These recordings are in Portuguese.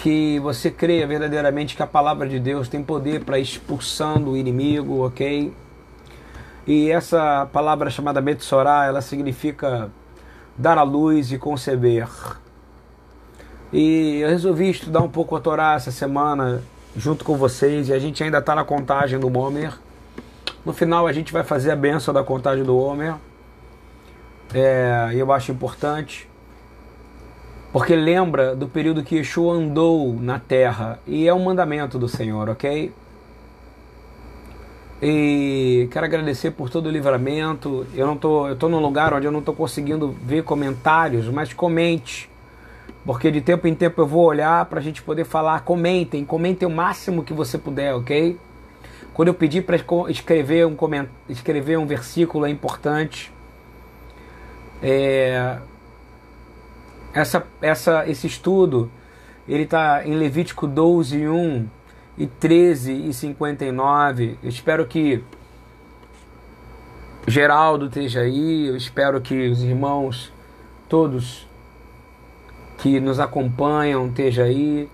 que você creia verdadeiramente que a palavra de Deus tem poder para expulsando o inimigo, ok? E essa palavra chamada Metsorá, ela significa dar à luz e conceber. E eu resolvi estudar um pouco a Torá essa semana junto com vocês e a gente ainda está na contagem do Homer. No final a gente vai fazer a benção da contagem do Homer. É, eu acho importante porque lembra do período que Yeshua andou na terra e é um mandamento do Senhor, ok? E quero agradecer por todo o livramento. Eu não tô, eu tô num lugar onde eu não estou conseguindo ver comentários, mas comente, porque de tempo em tempo eu vou olhar para a gente poder falar. Comentem, comentem o máximo que você puder, ok? Quando eu pedi para escrever um escrever um versículo é importante. É... Essa, essa, esse estudo ele está em Levítico 12, 1 e 13 e 59. Eu espero que Geraldo esteja aí, eu espero que os irmãos todos que nos acompanham esteja aí.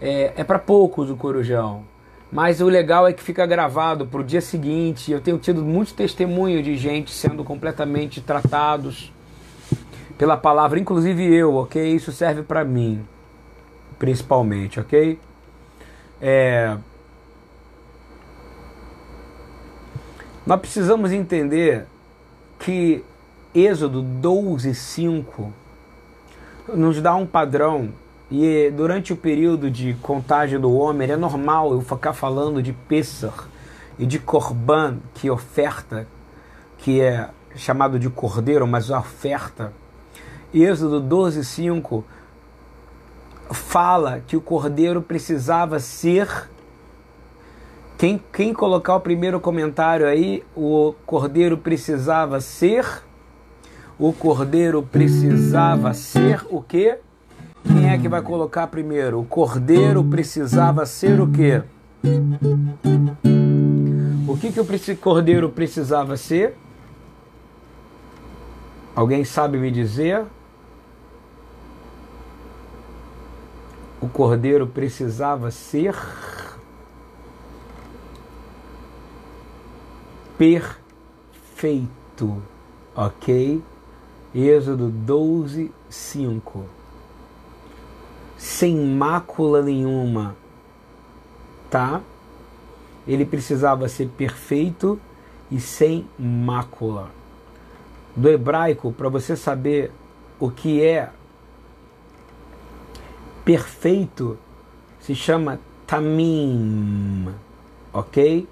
É, é para poucos o Corujão, mas o legal é que fica gravado para o dia seguinte. Eu tenho tido muito testemunho de gente sendo completamente tratados pela palavra, inclusive eu, ok? Isso serve para mim, principalmente, ok? É... Nós precisamos entender que Êxodo 12, 5 nos dá um padrão e durante o período de contagem do homem é normal eu ficar falando de Pessah e de Corban, que oferta, que é chamado de cordeiro, mas a oferta. Êxodo 12, 5 fala que o cordeiro precisava ser. Quem, quem colocar o primeiro comentário aí, o cordeiro precisava ser. O cordeiro precisava ser o quê? Quem é que vai colocar primeiro? O cordeiro precisava ser o quê? O que, que o cordeiro precisava ser? Alguém sabe me dizer? O cordeiro precisava ser perfeito, ok? Êxodo 12, 5. Sem mácula nenhuma, tá? Ele precisava ser perfeito e sem mácula. Do hebraico, para você saber o que é perfeito se chama tamim, ok?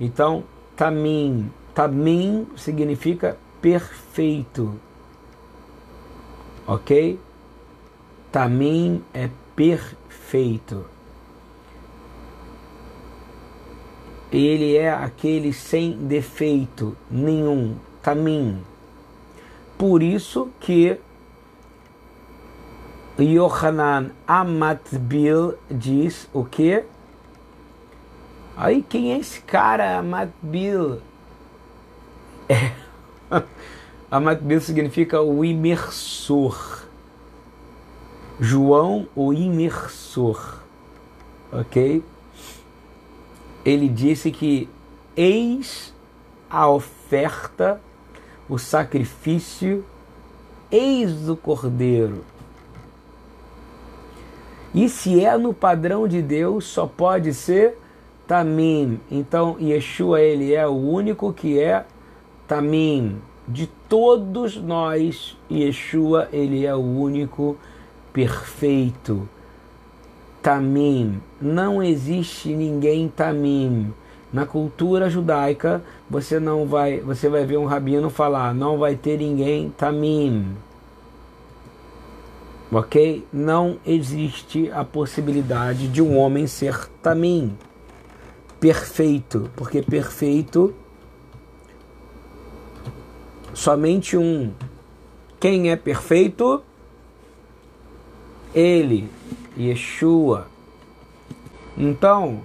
Então, tamim, tamim significa perfeito, ok? Tamim é perfeito. Ele é aquele sem defeito nenhum, tamim. Por isso que Yohanan Amatbil diz o que? Aí quem é esse cara, Amatbil? É. Amatbil significa o imersor. João, o imersor. Ok? Ele disse que eis a oferta, o sacrifício, eis o cordeiro e se é no padrão de Deus, só pode ser Tamim. Então, Yeshua, ele é o único que é Tamim. De todos nós, Yeshua, ele é o único perfeito. Tamim. Não existe ninguém Tamim. Na cultura judaica, você não vai, você vai ver um rabino falar, não vai ter ninguém Tamim ok? Não existe a possibilidade de um homem ser tamim, perfeito, porque perfeito somente um. Quem é perfeito? Ele, Yeshua. Então,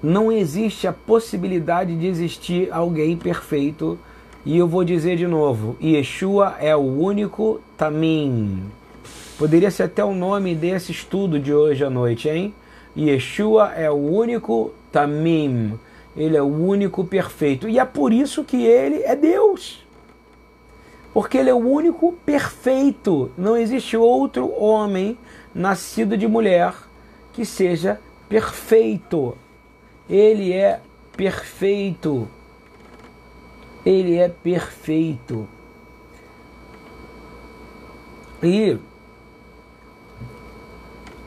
não existe a possibilidade de existir alguém perfeito. E eu vou dizer de novo: Yeshua é o único Tamim Poderia ser até o nome desse estudo de hoje à noite, hein? Yeshua é o único Tamim, ele é o único perfeito. E é por isso que ele é Deus. Porque ele é o único perfeito. Não existe outro homem nascido de mulher que seja perfeito. Ele é perfeito. Ele é perfeito. E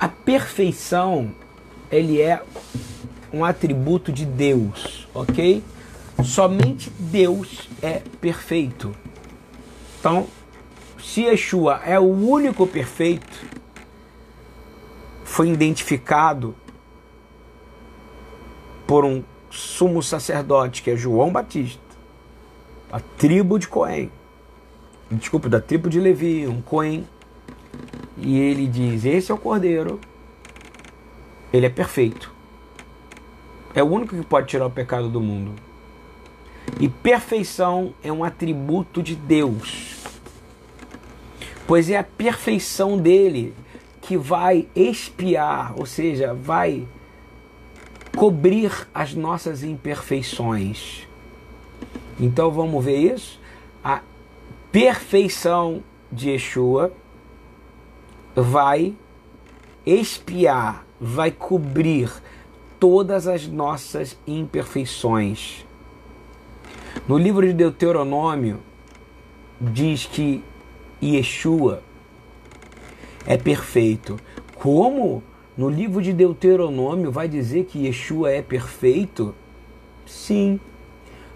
a perfeição, ele é um atributo de Deus, ok? Somente Deus é perfeito. Então, se Yeshua é o único perfeito, foi identificado por um sumo sacerdote, que é João Batista, a tribo de Cohen, desculpa, da tribo de Levi, um Cohen, e ele diz: Esse é o cordeiro, ele é perfeito, é o único que pode tirar o pecado do mundo. E perfeição é um atributo de Deus, pois é a perfeição dele que vai expiar, ou seja, vai cobrir as nossas imperfeições. Então vamos ver isso? A perfeição de Yeshua vai expiar, vai cobrir todas as nossas imperfeições. No livro de Deuteronômio diz que Yeshua é perfeito. Como no livro de Deuteronômio vai dizer que Yeshua é perfeito? Sim.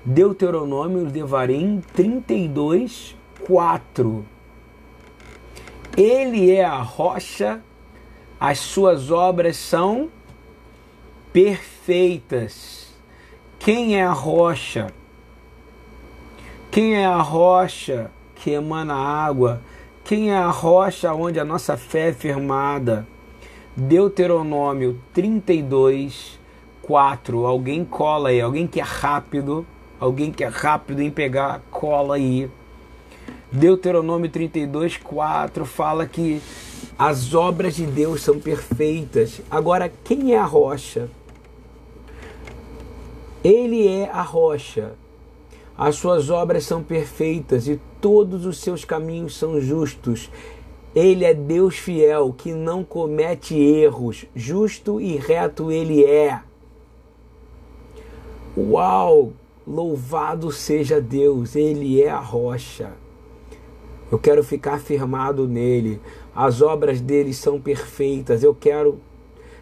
Deuteronômio Devarim 32, 4. Ele é a rocha, as suas obras são perfeitas. Quem é a rocha? Quem é a rocha que emana água? Quem é a rocha onde a nossa fé é firmada? Deuteronômio 32, 4. Alguém cola aí, alguém que é rápido, alguém que é rápido em pegar, cola aí. Deuteronômio 32, 4 fala que as obras de Deus são perfeitas. Agora, quem é a rocha? Ele é a rocha. As suas obras são perfeitas e todos os seus caminhos são justos. Ele é Deus fiel, que não comete erros, justo e reto ele é. Uau! Louvado seja Deus, ele é a rocha. Eu quero ficar firmado nele. As obras dele são perfeitas. Eu quero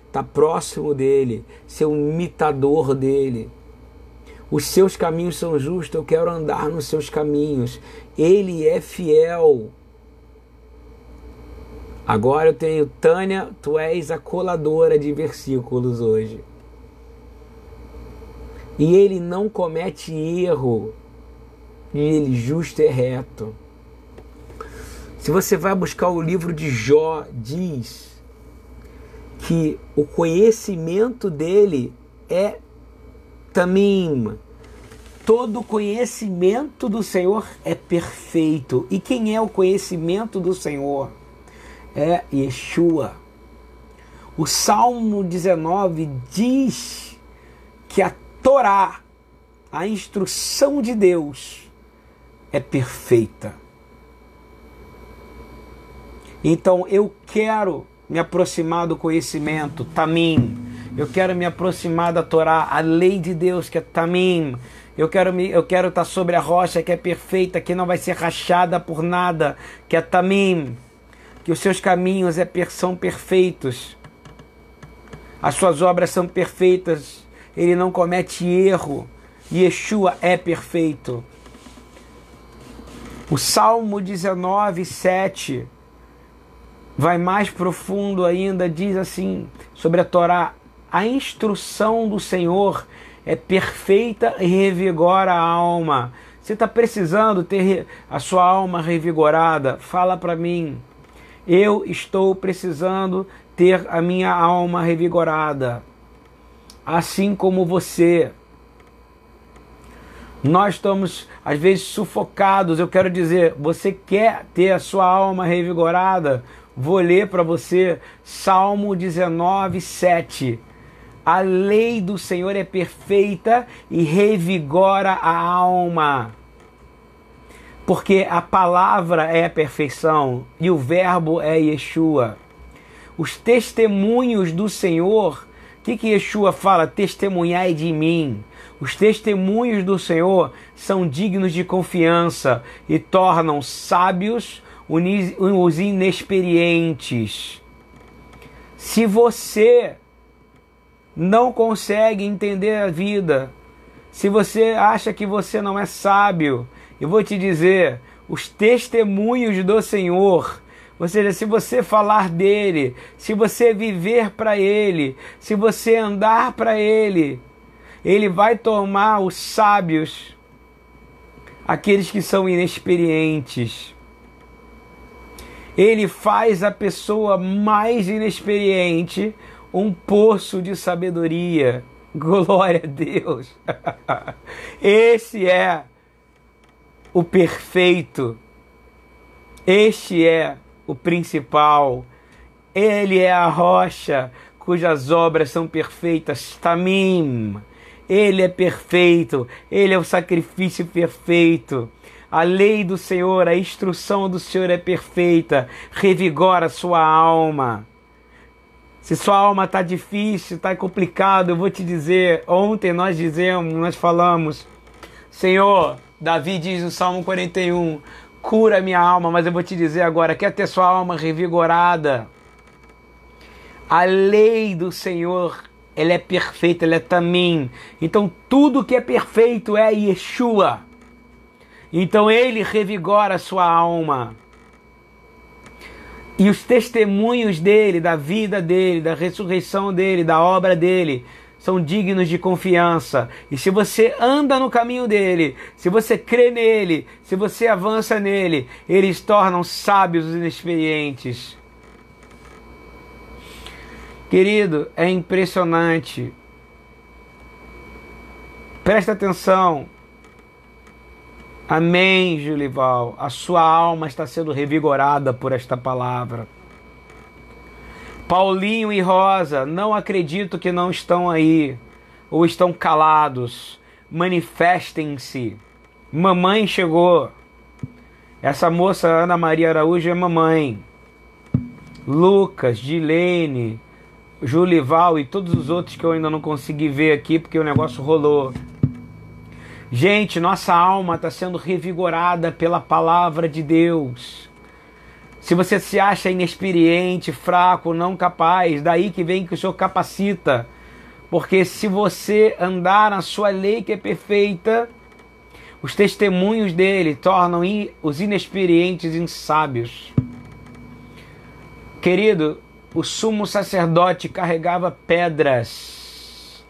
estar próximo dele, ser um imitador dele. Os seus caminhos são justos, eu quero andar nos seus caminhos. Ele é fiel. Agora eu tenho, Tânia, tu és a coladora de versículos hoje. E ele não comete erro. E ele justo e reto. Se você vai buscar o livro de Jó, diz que o conhecimento dele é tamim. Todo conhecimento do Senhor é perfeito. E quem é o conhecimento do Senhor? É Yeshua. O Salmo 19 diz que a Torá, a instrução de Deus, é perfeita. Então eu quero me aproximar do conhecimento, tamim eu quero me aproximar da Torá, a lei de Deus que é Tamim. Eu quero me, eu quero estar sobre a rocha que é perfeita, que não vai ser rachada por nada, que é Tamim. Que os seus caminhos é, são perfeitos. As suas obras são perfeitas. Ele não comete erro. Yeshua é perfeito. O Salmo 19, 7 vai mais profundo ainda, diz assim sobre a Torá: a instrução do Senhor é perfeita e revigora a alma. Você está precisando ter a sua alma revigorada? Fala para mim. Eu estou precisando ter a minha alma revigorada, assim como você. Nós estamos, às vezes, sufocados. Eu quero dizer, você quer ter a sua alma revigorada? Vou ler para você Salmo 19, 7. A lei do Senhor é perfeita e revigora a alma. Porque a palavra é a perfeição e o verbo é Yeshua. Os testemunhos do Senhor, o que, que Yeshua fala? Testemunhai de mim. Os testemunhos do Senhor são dignos de confiança e tornam sábios os inexperientes. Se você não consegue entender a vida, se você acha que você não é sábio, eu vou te dizer, os testemunhos do Senhor, ou seja, se você falar dele, se você viver para ele, se você andar para ele, ele vai tomar os sábios, aqueles que são inexperientes. Ele faz a pessoa mais inexperiente um poço de sabedoria. Glória a Deus. Esse é o perfeito. Este é o principal. Ele é a rocha cujas obras são perfeitas. Tamim. Ele é perfeito. Ele é o sacrifício perfeito. A lei do Senhor, a instrução do Senhor é perfeita. Revigora sua alma. Se sua alma está difícil, está complicado, eu vou te dizer. Ontem nós dizemos, nós falamos, Senhor, Davi diz no Salmo 41, cura minha alma, mas eu vou te dizer agora, quer ter sua alma revigorada? A lei do Senhor, ela é perfeita, ela é também. Então tudo que é perfeito é Yeshua. Então ele revigora sua alma. E os testemunhos dele, da vida dele, da ressurreição dele, da obra dele, são dignos de confiança. E se você anda no caminho dele, se você crê nele, se você avança nele, eles tornam sábios os inexperientes. Querido, é impressionante. Presta atenção. Amém, Julival. A sua alma está sendo revigorada por esta palavra. Paulinho e Rosa, não acredito que não estão aí ou estão calados. Manifestem-se. Mamãe chegou. Essa moça Ana Maria Araújo é mamãe. Lucas, Dilene, Julival e todos os outros que eu ainda não consegui ver aqui porque o negócio rolou. Gente, nossa alma está sendo revigorada pela palavra de Deus. Se você se acha inexperiente, fraco, não capaz, daí que vem que o Senhor capacita. Porque se você andar na sua lei que é perfeita, os testemunhos dele tornam os inexperientes insábios. Querido, o sumo sacerdote carregava pedras.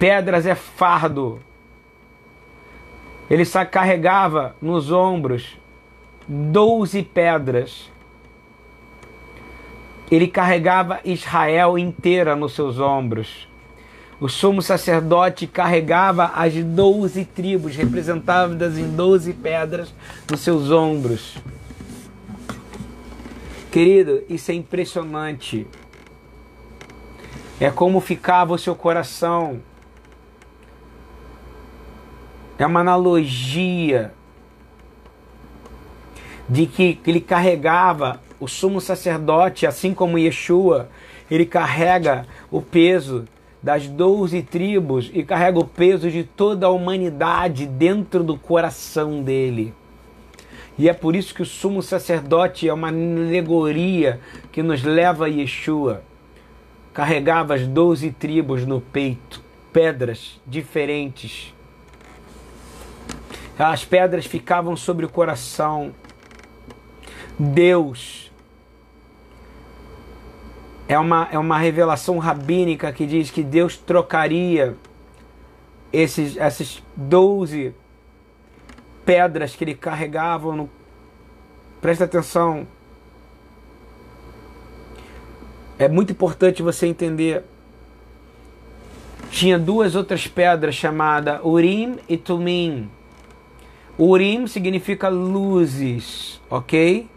Pedras é fardo. Ele carregava nos ombros doze pedras. Ele carregava Israel inteira nos seus ombros. O sumo sacerdote carregava as doze tribos, representadas em doze pedras, nos seus ombros. Querido, isso é impressionante. É como ficava o seu coração é uma analogia de que ele carregava o sumo sacerdote, assim como Yeshua, ele carrega o peso das doze tribos e carrega o peso de toda a humanidade dentro do coração dele. E é por isso que o sumo sacerdote é uma alegoria que nos leva a Yeshua. Carregava as doze tribos no peito, pedras diferentes as pedras ficavam sobre o coração. Deus é uma, é uma revelação rabínica que diz que Deus trocaria esses, essas doze pedras que ele carregava. No... Presta atenção. É muito importante você entender. Tinha duas outras pedras chamadas Urim e Tumim. Urim significa luzes, ok?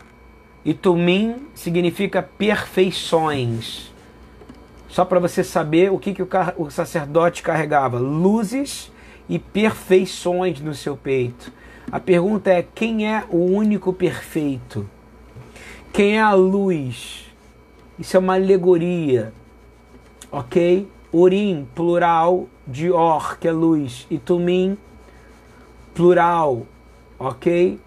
e Tumim significa perfeições. Só para você saber o que, que o, o sacerdote carregava: luzes e perfeições no seu peito. A pergunta é: quem é o único perfeito? Quem é a luz? Isso é uma alegoria, ok? Urim, plural de Or, que é luz, e Tumim, plural, ok?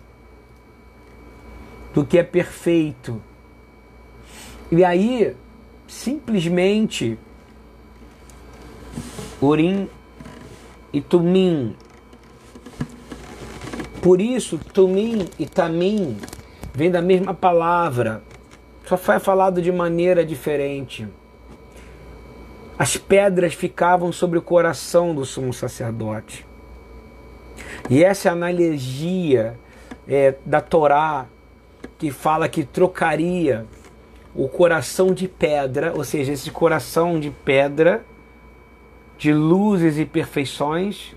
Do que é perfeito. E aí, simplesmente, Urim e Tumim. Por isso, Tumim e Tamim vem da mesma palavra, só foi falado de maneira diferente. As pedras ficavam sobre o coração do sumo sacerdote. E essa analogia é, da Torá que fala que trocaria o coração de pedra, ou seja, esse coração de pedra, de luzes e perfeições,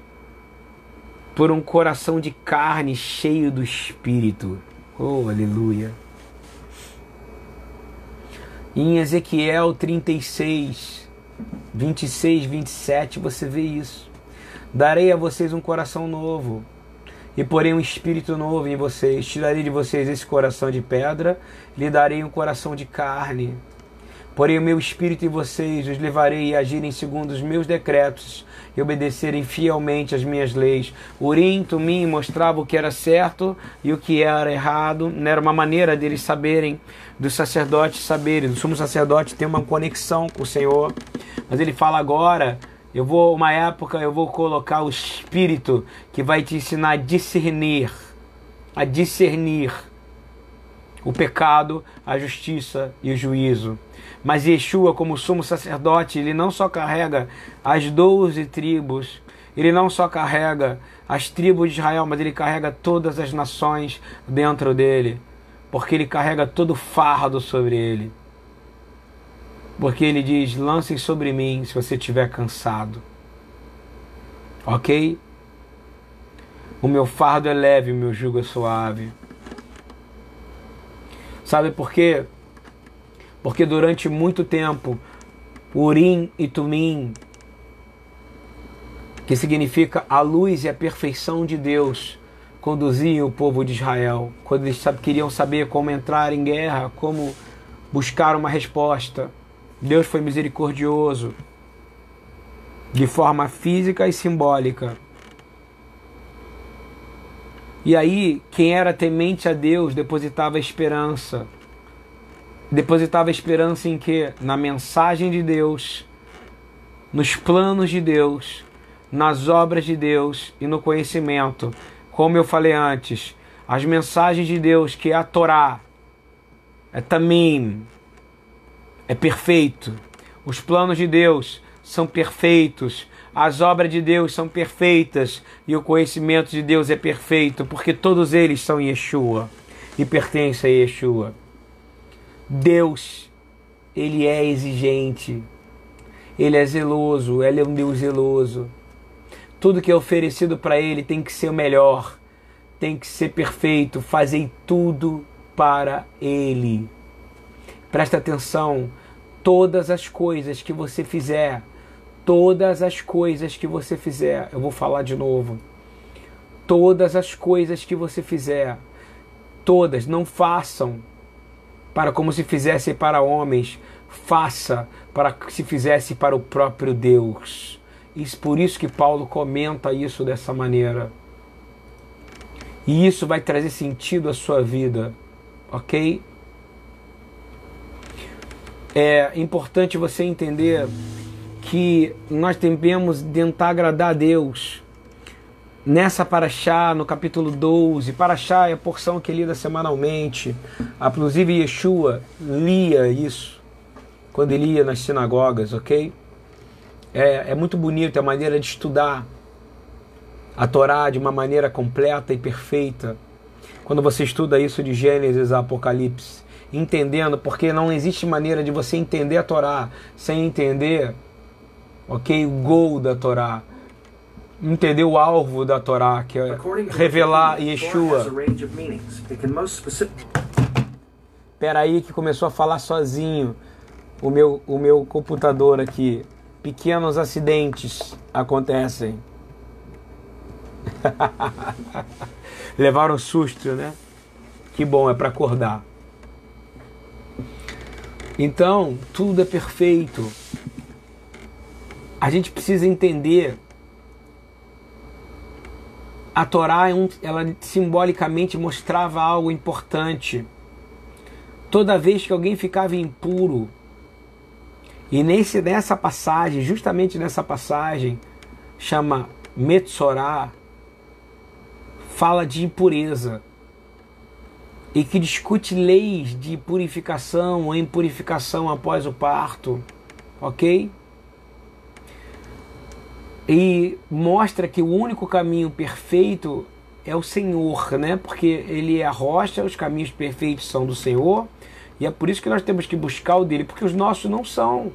por um coração de carne cheio do Espírito. Oh, aleluia. Em Ezequiel 36, 26, 27, você vê isso. Darei a vocês um coração novo e porei um espírito novo em vocês. Tirarei de vocês esse coração de pedra, lhe darei um coração de carne. Porém, o meu espírito em vocês, os levarei a agirem segundo os meus decretos e obedecerem fielmente as minhas leis. Urim, Tumim mostrava o que era certo e o que era errado. Não era uma maneira deles saberem, dos sacerdotes saberem. O sumo sacerdote tem uma conexão com o Senhor. Mas ele fala agora eu vou, uma época, eu vou colocar o Espírito que vai te ensinar a discernir, a discernir o pecado, a justiça e o juízo. Mas Yeshua, como sumo sacerdote, ele não só carrega as doze tribos, ele não só carrega as tribos de Israel, mas ele carrega todas as nações dentro dele, porque ele carrega todo o fardo sobre ele. Porque ele diz: lancem sobre mim se você estiver cansado. Ok? O meu fardo é leve, o meu jugo é suave. Sabe por quê? Porque durante muito tempo, Urim e Tumim, que significa a luz e a perfeição de Deus, conduziam o povo de Israel. Quando eles queriam saber como entrar em guerra, como buscar uma resposta. Deus foi misericordioso de forma física e simbólica. E aí, quem era temente a Deus depositava esperança. Depositava esperança em quê? Na mensagem de Deus, nos planos de Deus, nas obras de Deus e no conhecimento. Como eu falei antes, as mensagens de Deus, que é a Torá, é Tamim, é perfeito. Os planos de Deus são perfeitos. As obras de Deus são perfeitas e o conhecimento de Deus é perfeito, porque todos eles são Yeshua e pertencem a Yeshua. Deus, ele é exigente. Ele é zeloso, ele é um Deus zeloso. Tudo que é oferecido para ele tem que ser o melhor, tem que ser perfeito, fazer tudo para ele. Presta atenção, todas as coisas que você fizer, todas as coisas que você fizer, eu vou falar de novo. Todas as coisas que você fizer, todas, não façam para como se fizesse para homens, faça para que se fizesse para o próprio Deus. E por isso que Paulo comenta isso dessa maneira. E isso vai trazer sentido à sua vida, ok? É importante você entender que nós devemos tentar agradar a Deus. Nessa Paraxá, no capítulo 12, Paraxá é a porção que é lida semanalmente. Inclusive Yeshua lia isso quando ele ia nas sinagogas, ok? É, é muito bonito, é a maneira de estudar a Torá de uma maneira completa e perfeita. Quando você estuda isso de Gênesis a Apocalipse entendendo, porque não existe maneira de você entender a Torá sem entender, ok, o gol da Torá, entender o alvo da Torá, que é revelar Yeshua. Pera aí que começou a falar sozinho o meu, o meu computador aqui. Pequenos acidentes acontecem. Levaram susto, né? Que bom, é para acordar. Então, tudo é perfeito. A gente precisa entender. A Torá, é ela simbolicamente mostrava algo importante. Toda vez que alguém ficava impuro, e nesse, nessa passagem, justamente nessa passagem, chama Metsorá, fala de impureza e que discute leis de purificação ou impurificação após o parto, ok? E mostra que o único caminho perfeito é o Senhor, né? Porque Ele é a rocha, os caminhos perfeitos são do Senhor, e é por isso que nós temos que buscar o dele, porque os nossos não são.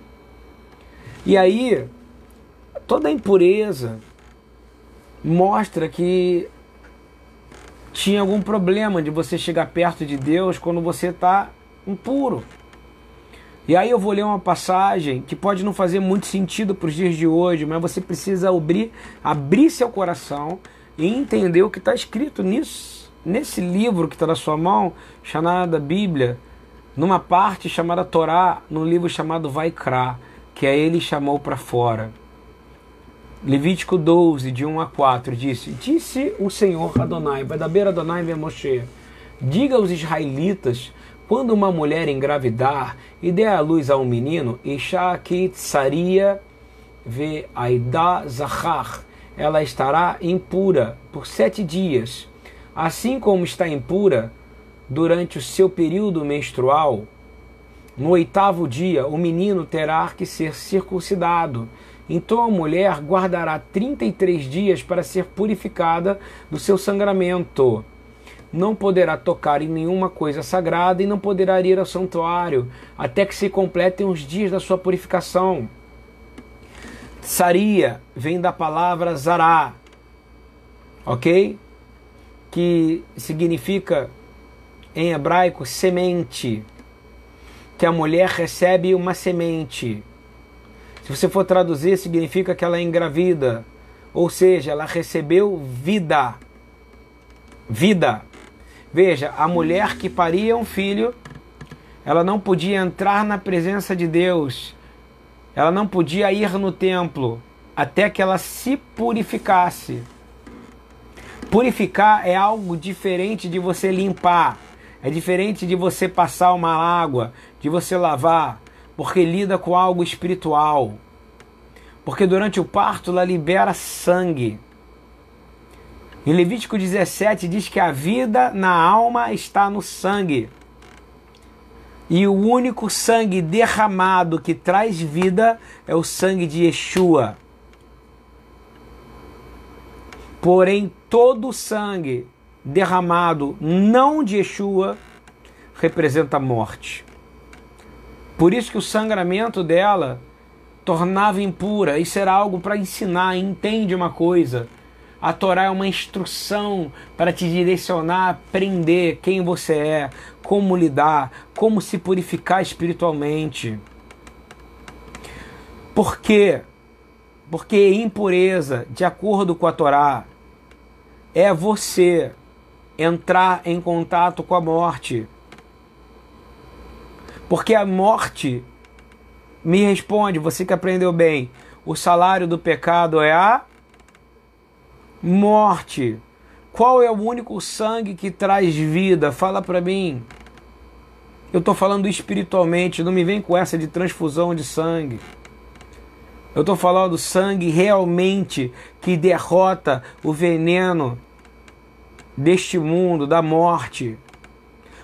E aí, toda impureza mostra que tinha algum problema de você chegar perto de Deus quando você está impuro. E aí eu vou ler uma passagem que pode não fazer muito sentido para os dias de hoje, mas você precisa abrir, abrir seu coração e entender o que está escrito nisso, nesse livro que está na sua mão, chamada Bíblia, numa parte chamada Torá, num livro chamado Vaikra, que aí ele chamou para fora. Levítico 12, de 1 a 4, disse: Disse o Senhor Adonai, vai da beira Adonai Moshe, diga aos israelitas, quando uma mulher engravidar e der à luz a um menino, Ishakit Saria ve Aida Zahar, ela estará impura por sete dias, assim como está impura durante o seu período menstrual. No oitavo dia, o menino terá que ser circuncidado então a mulher guardará 33 dias para ser purificada do seu sangramento. Não poderá tocar em nenhuma coisa sagrada e não poderá ir ao santuário até que se completem os dias da sua purificação. Saria vem da palavra zará, ok? Que significa em hebraico semente. Que a mulher recebe uma semente se você for traduzir, significa que ela é engravida, ou seja, ela recebeu vida. Vida. Veja, a mulher que paria um filho, ela não podia entrar na presença de Deus, ela não podia ir no templo até que ela se purificasse. Purificar é algo diferente de você limpar, é diferente de você passar uma água, de você lavar porque lida com algo espiritual. Porque durante o parto ela libera sangue. Em Levítico 17 diz que a vida na alma está no sangue. E o único sangue derramado que traz vida é o sangue de Yeshua. Porém, todo sangue derramado não de Yeshua representa morte. Por isso que o sangramento dela tornava impura. Isso era algo para ensinar. Entende uma coisa? A Torá é uma instrução para te direcionar, aprender quem você é, como lidar, como se purificar espiritualmente. Por quê? Porque impureza, de acordo com a Torá, é você entrar em contato com a morte. Porque a morte me responde, você que aprendeu bem, o salário do pecado é a morte. Qual é o único sangue que traz vida? Fala para mim. Eu estou falando espiritualmente, não me vem com essa de transfusão de sangue. Eu estou falando do sangue realmente que derrota o veneno deste mundo, da morte.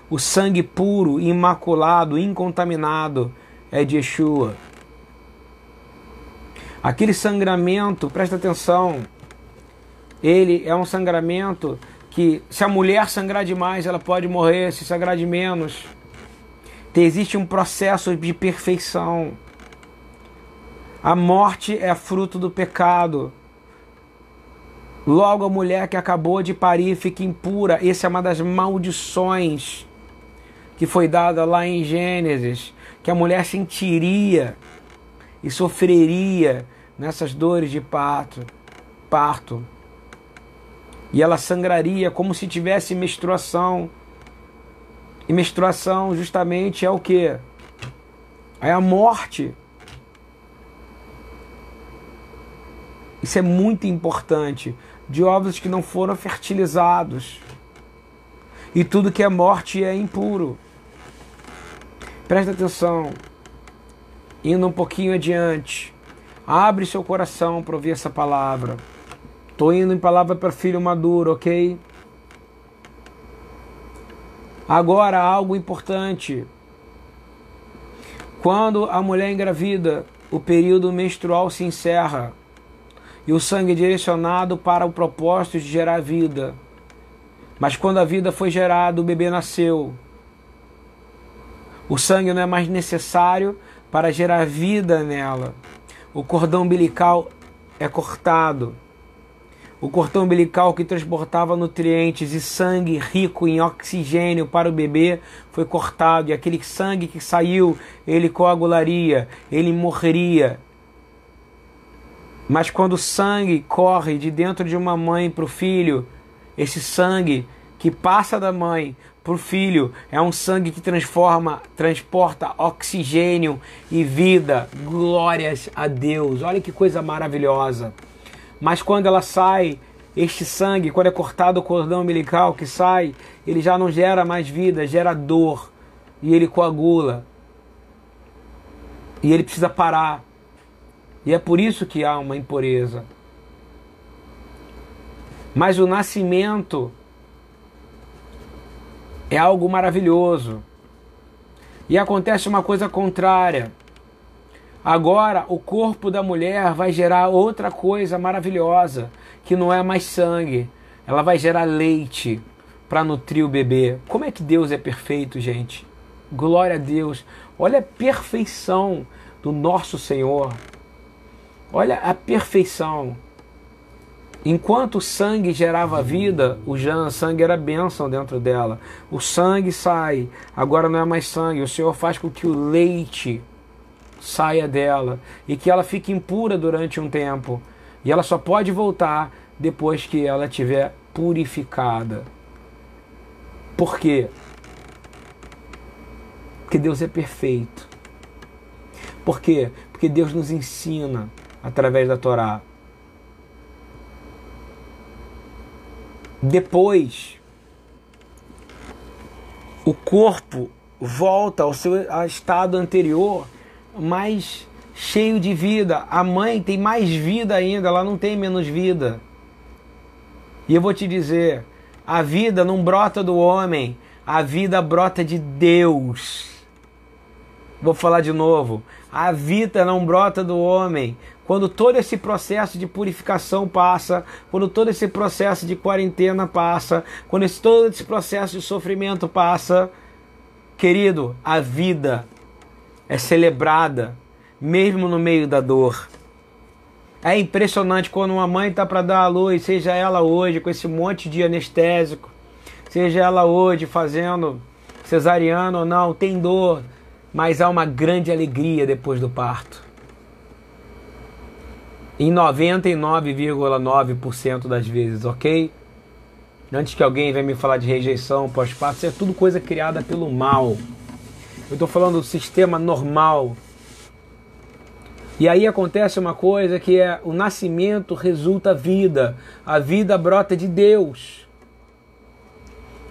O sangue puro, imaculado, incontaminado é de Yeshua. Aquele sangramento, presta atenção, ele é um sangramento que, se a mulher sangrar demais, ela pode morrer, se sangrar de menos. Existe um processo de perfeição. A morte é fruto do pecado. Logo, a mulher que acabou de parir fica impura. Essa é uma das maldições que foi dada lá em Gênesis, que a mulher sentiria e sofreria nessas dores de parto, parto. E ela sangraria como se tivesse menstruação. E menstruação justamente é o que? É a morte. Isso é muito importante. De óvulos que não foram fertilizados. E tudo que é morte é impuro. Presta atenção. Indo um pouquinho adiante. Abre seu coração para ouvir essa palavra. Estou indo em palavra para filho maduro, ok? Agora, algo importante. Quando a mulher engravida, o período menstrual se encerra e o sangue é direcionado para o propósito de gerar vida. Mas quando a vida foi gerada, o bebê nasceu. O sangue não é mais necessário para gerar vida nela. O cordão umbilical é cortado. O cordão umbilical que transportava nutrientes e sangue rico em oxigênio para o bebê foi cortado, e aquele sangue que saiu, ele coagularia, ele morreria. Mas quando o sangue corre de dentro de uma mãe para o filho, esse sangue que passa da mãe para o filho é um sangue que transforma, transporta oxigênio e vida. Glórias a Deus. Olha que coisa maravilhosa. Mas quando ela sai, este sangue, quando é cortado o cordão umbilical que sai, ele já não gera mais vida, gera dor. E ele coagula. E ele precisa parar. E é por isso que há uma impureza. Mas o nascimento é algo maravilhoso. E acontece uma coisa contrária. Agora, o corpo da mulher vai gerar outra coisa maravilhosa, que não é mais sangue. Ela vai gerar leite para nutrir o bebê. Como é que Deus é perfeito, gente? Glória a Deus. Olha a perfeição do nosso Senhor. Olha a perfeição. Enquanto o sangue gerava vida, o sangue era bênção dentro dela. O sangue sai, agora não é mais sangue. O Senhor faz com que o leite saia dela e que ela fique impura durante um tempo. E ela só pode voltar depois que ela estiver purificada. Por quê? Porque Deus é perfeito. Por quê? Porque Deus nos ensina através da Torá. Depois, o corpo volta ao seu estado anterior mais cheio de vida. A mãe tem mais vida ainda, ela não tem menos vida. E eu vou te dizer: a vida não brota do homem, a vida brota de Deus. Vou falar de novo. A vida não brota do homem. Quando todo esse processo de purificação passa, quando todo esse processo de quarentena passa, quando esse, todo esse processo de sofrimento passa, querido, a vida é celebrada, mesmo no meio da dor. É impressionante quando uma mãe está para dar a luz, seja ela hoje com esse monte de anestésico, seja ela hoje fazendo cesariano ou não, tem dor, mas há uma grande alegria depois do parto. Em 99,9% das vezes, ok? Antes que alguém venha me falar de rejeição pós-parto, isso é tudo coisa criada pelo mal. Eu estou falando do sistema normal. E aí acontece uma coisa que é o nascimento resulta vida. A vida brota de Deus.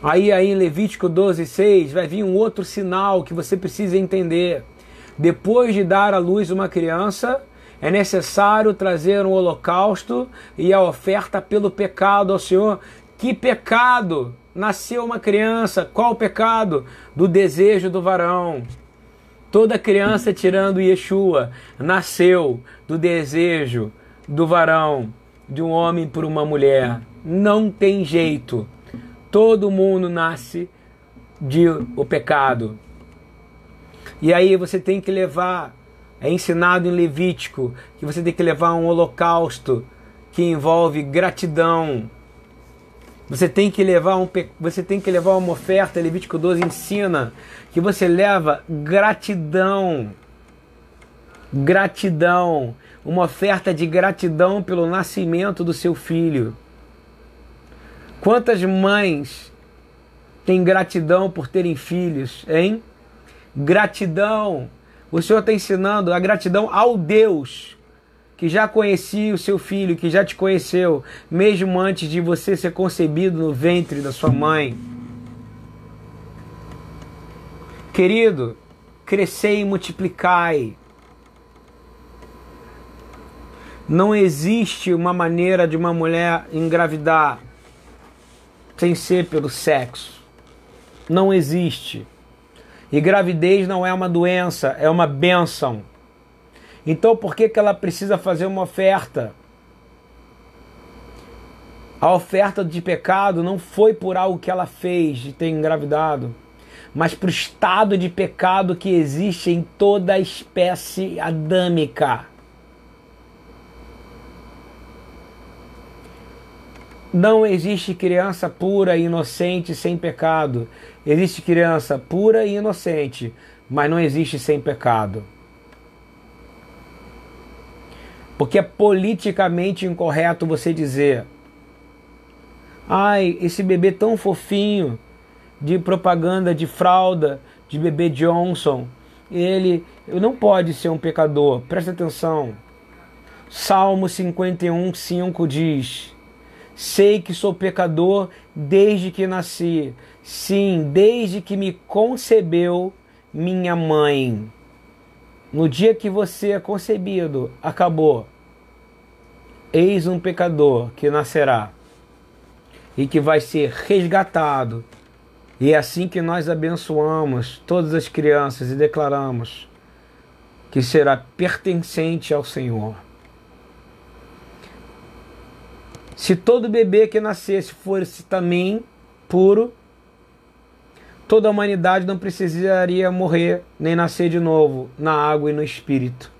Aí, aí em Levítico 12,6 vai vir um outro sinal que você precisa entender. Depois de dar à luz uma criança, é necessário trazer um holocausto e a oferta pelo pecado ao Senhor. Que pecado! nasceu uma criança. Qual o pecado? Do desejo do varão. Toda criança, tirando Yeshua, nasceu do desejo do varão, de um homem por uma mulher. Não tem jeito. Todo mundo nasce de o pecado. E aí você tem que levar, é ensinado em Levítico, que você tem que levar um holocausto que envolve gratidão, Você tem que levar um você tem que levar uma oferta, Levítico 12 ensina que você leva gratidão. Gratidão, uma oferta de gratidão pelo nascimento do seu filho. Quantas mães têm gratidão por terem filhos, hein? Gratidão. O Senhor está ensinando a gratidão ao Deus que já conhecia o seu filho, que já te conheceu, mesmo antes de você ser concebido no ventre da sua mãe. Querido, crescei e multiplicai. Não existe uma maneira de uma mulher engravidar sem ser pelo sexo. Não existe. E gravidez não é uma doença, é uma bênção. Então por que, que ela precisa fazer uma oferta? A oferta de pecado não foi por algo que ela fez de ter engravidado, mas por estado de pecado que existe em toda a espécie adâmica. Não existe criança pura e inocente sem pecado. Existe criança pura e inocente, mas não existe sem pecado. Porque é politicamente incorreto você dizer: ai, esse bebê tão fofinho, de propaganda de fralda, de bebê Johnson, ele não pode ser um pecador. Presta atenção. Salmo 51, 5 diz: Sei que sou pecador desde que nasci. Sim, desde que me concebeu minha mãe. No dia que você é concebido, acabou. Eis um pecador que nascerá e que vai ser resgatado. E é assim que nós abençoamos todas as crianças e declaramos que será pertencente ao Senhor. Se todo bebê que nascesse fosse também puro, toda a humanidade não precisaria morrer nem nascer de novo na água e no espírito.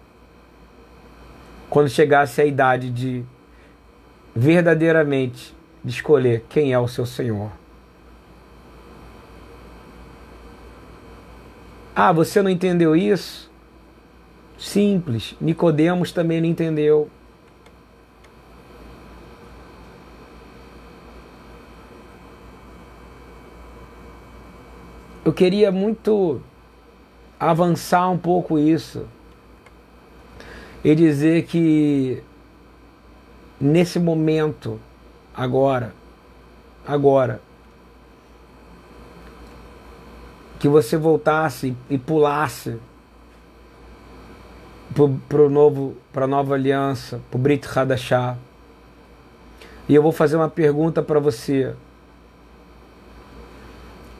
Quando chegasse a idade de verdadeiramente de escolher quem é o seu Senhor. Ah, você não entendeu isso? Simples. Nicodemos também não entendeu. Eu queria muito avançar um pouco isso e dizer que nesse momento, agora, agora, que você voltasse e pulasse para novo, para nova aliança, para o Brit Hadashah. E eu vou fazer uma pergunta para você.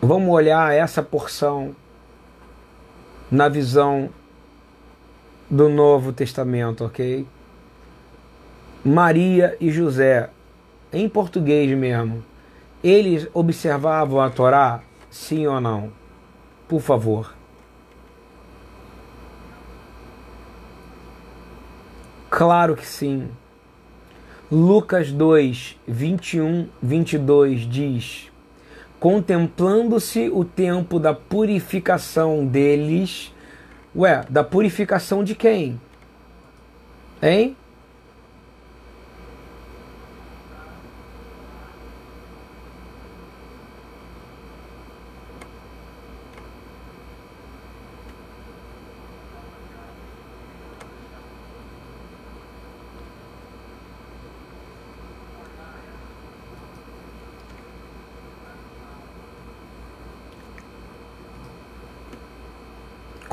Vamos olhar essa porção na visão do Novo Testamento, ok? Maria e José, em português mesmo, eles observavam a Torá, sim ou não? Por favor. Claro que sim. Lucas 2, 21, 22 diz: contemplando-se o tempo da purificação deles. Ué, da purificação de quem? Hein?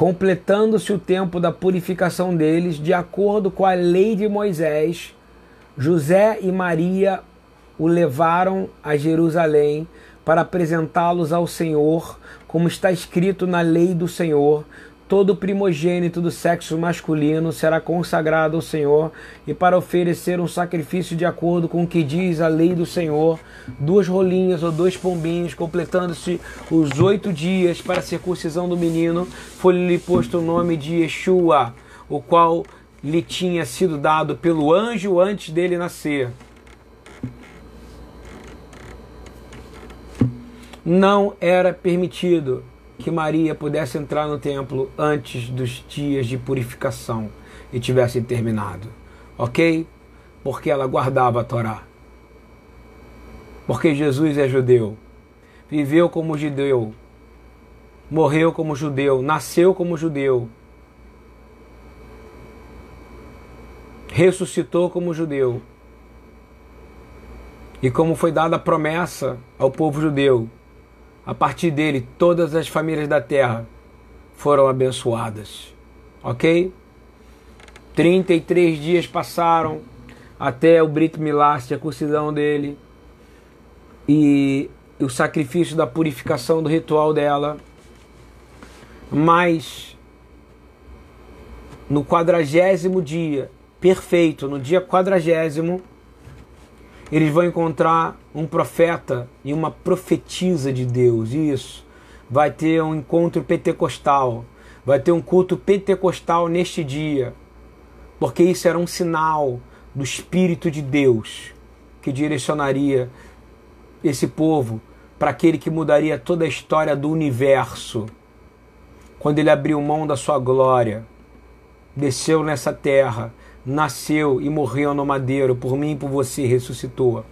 Completando-se o tempo da purificação deles, de acordo com a lei de Moisés, José e Maria o levaram a Jerusalém para apresentá-los ao Senhor, como está escrito na lei do Senhor, todo primogênito do sexo masculino será consagrado ao Senhor e para oferecer um sacrifício de acordo com o que diz a lei do Senhor, duas rolinhas ou dois pombinhos, completando-se os oito dias para a circuncisão do menino, foi-lhe posto o nome de Yeshua, o qual lhe tinha sido dado pelo anjo antes dele nascer. Não era permitido que Maria pudesse entrar no templo antes dos dias de purificação e tivessem terminado. Ok? Porque ela guardava a Torá. Porque Jesus é judeu. Viveu como judeu. Morreu como judeu. Nasceu como judeu. Ressuscitou como judeu. E como foi dada a promessa ao povo judeu, a partir dele todas as famílias da terra foram abençoadas. Ok? 33 dias passaram até o Brit Milá, a circuncisão dele, e o sacrifício da purificação do ritual dela. Mas no quadragésimo dia, perfeito, no dia quadragésimo, eles vão encontrar um profeta e uma profetisa de Deus. Isso. Vai ter um encontro pentecostal. Vai ter um culto pentecostal neste dia. Porque isso era um sinal do Espírito de Deus que direcionaria esse povo para aquele que mudaria toda a história do universo. Quando ele abriu mão da sua glória, desceu nessa terra, nasceu e morreu no madeiro, por mim e por você ressuscitou.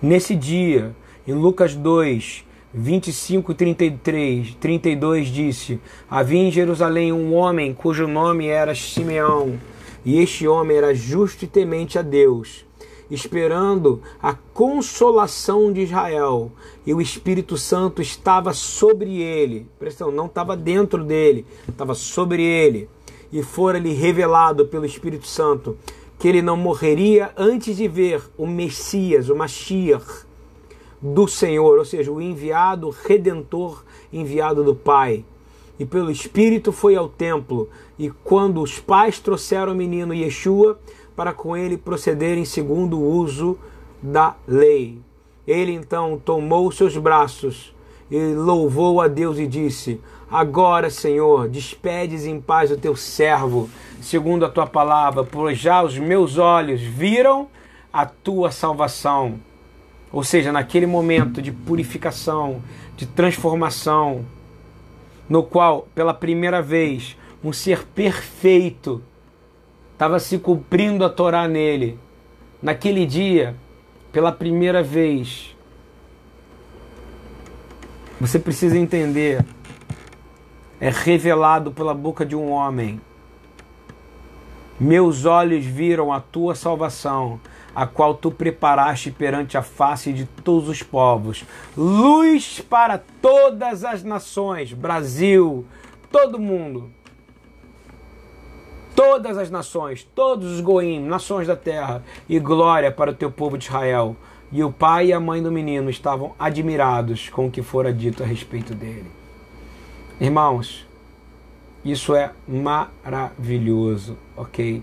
Nesse dia, em Lucas 2, 25 e 33, 32 disse: Havia em Jerusalém um homem cujo nome era Simeão, e este homem era justo e temente a Deus esperando a consolação de Israel, e o Espírito Santo estava sobre ele. Pressão, não estava dentro dele, estava sobre ele. E fora-lhe revelado pelo Espírito Santo que ele não morreria antes de ver o Messias, o Mashiach do Senhor, ou seja, o enviado redentor enviado do Pai. E pelo Espírito foi ao templo, e quando os pais trouxeram o menino Yeshua, para com ele procederem segundo o uso da lei. Ele então tomou seus braços e louvou a Deus e disse: Agora, Senhor, despedes em paz o teu servo, segundo a tua palavra, pois já os meus olhos viram a tua salvação. Ou seja, naquele momento de purificação, de transformação, no qual, pela primeira vez, um ser perfeito estava se cumprindo a Torá nele. Naquele dia, pela primeira vez, você precisa entender, é revelado pela boca de um homem. Meus olhos viram a tua salvação, a qual tu preparaste perante a face de todos os povos, luz para todas as nações, Brasil, todo mundo todas as nações, todos os goim, nações da terra, e glória para o teu povo de Israel. E o pai e a mãe do menino estavam admirados com o que fora dito a respeito dele. Irmãos, isso é maravilhoso, ok?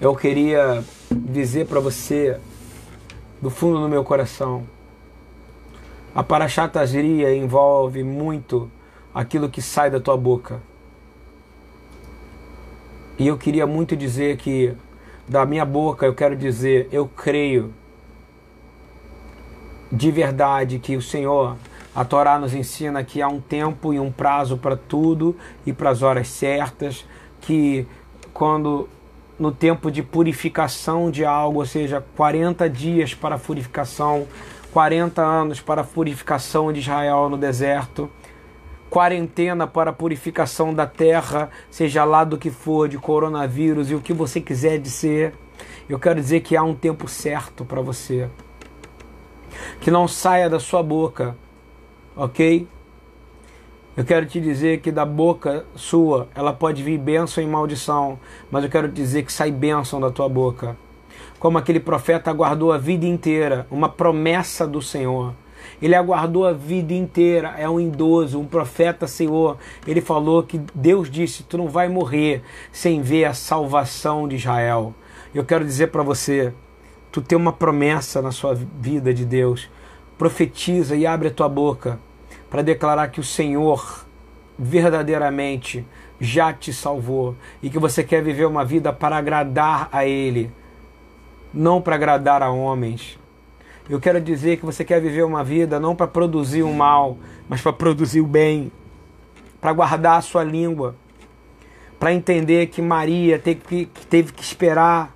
Eu queria dizer para você, do fundo do meu coração, a Parashat envolve muito aquilo que sai da tua boca e eu queria muito dizer que, da minha boca, eu quero dizer: eu creio de verdade que o Senhor, a Torá nos ensina que há um tempo e um prazo para tudo e para as horas certas, que quando no tempo de purificação de algo, ou seja, 40 dias para a purificação, 40 anos para a purificação de Israel no deserto, quarentena para a purificação da terra, seja lá do que for, de coronavírus e o que você quiser dizer. Eu quero dizer que há um tempo certo para você. Que não saia da sua boca, ok? Eu quero te dizer que da boca sua ela pode vir bênção e maldição, mas eu quero te dizer que sai bênção da tua boca. Como aquele profeta aguardou a vida inteira, uma promessa do Senhor. Ele aguardou a vida inteira, é um idoso, um profeta Senhor. Ele falou que Deus disse: Tu não vai morrer sem ver a salvação de Israel. Eu quero dizer para você: tu tem uma promessa na sua vida de Deus. Profetiza e abre a tua boca para declarar que o Senhor verdadeiramente já te salvou e que você quer viver uma vida para agradar a Ele, não para agradar a homens. Eu quero dizer que você quer viver uma vida não para produzir o mal, mas para produzir o bem, para guardar a sua língua, para entender que Maria teve que, teve que esperar,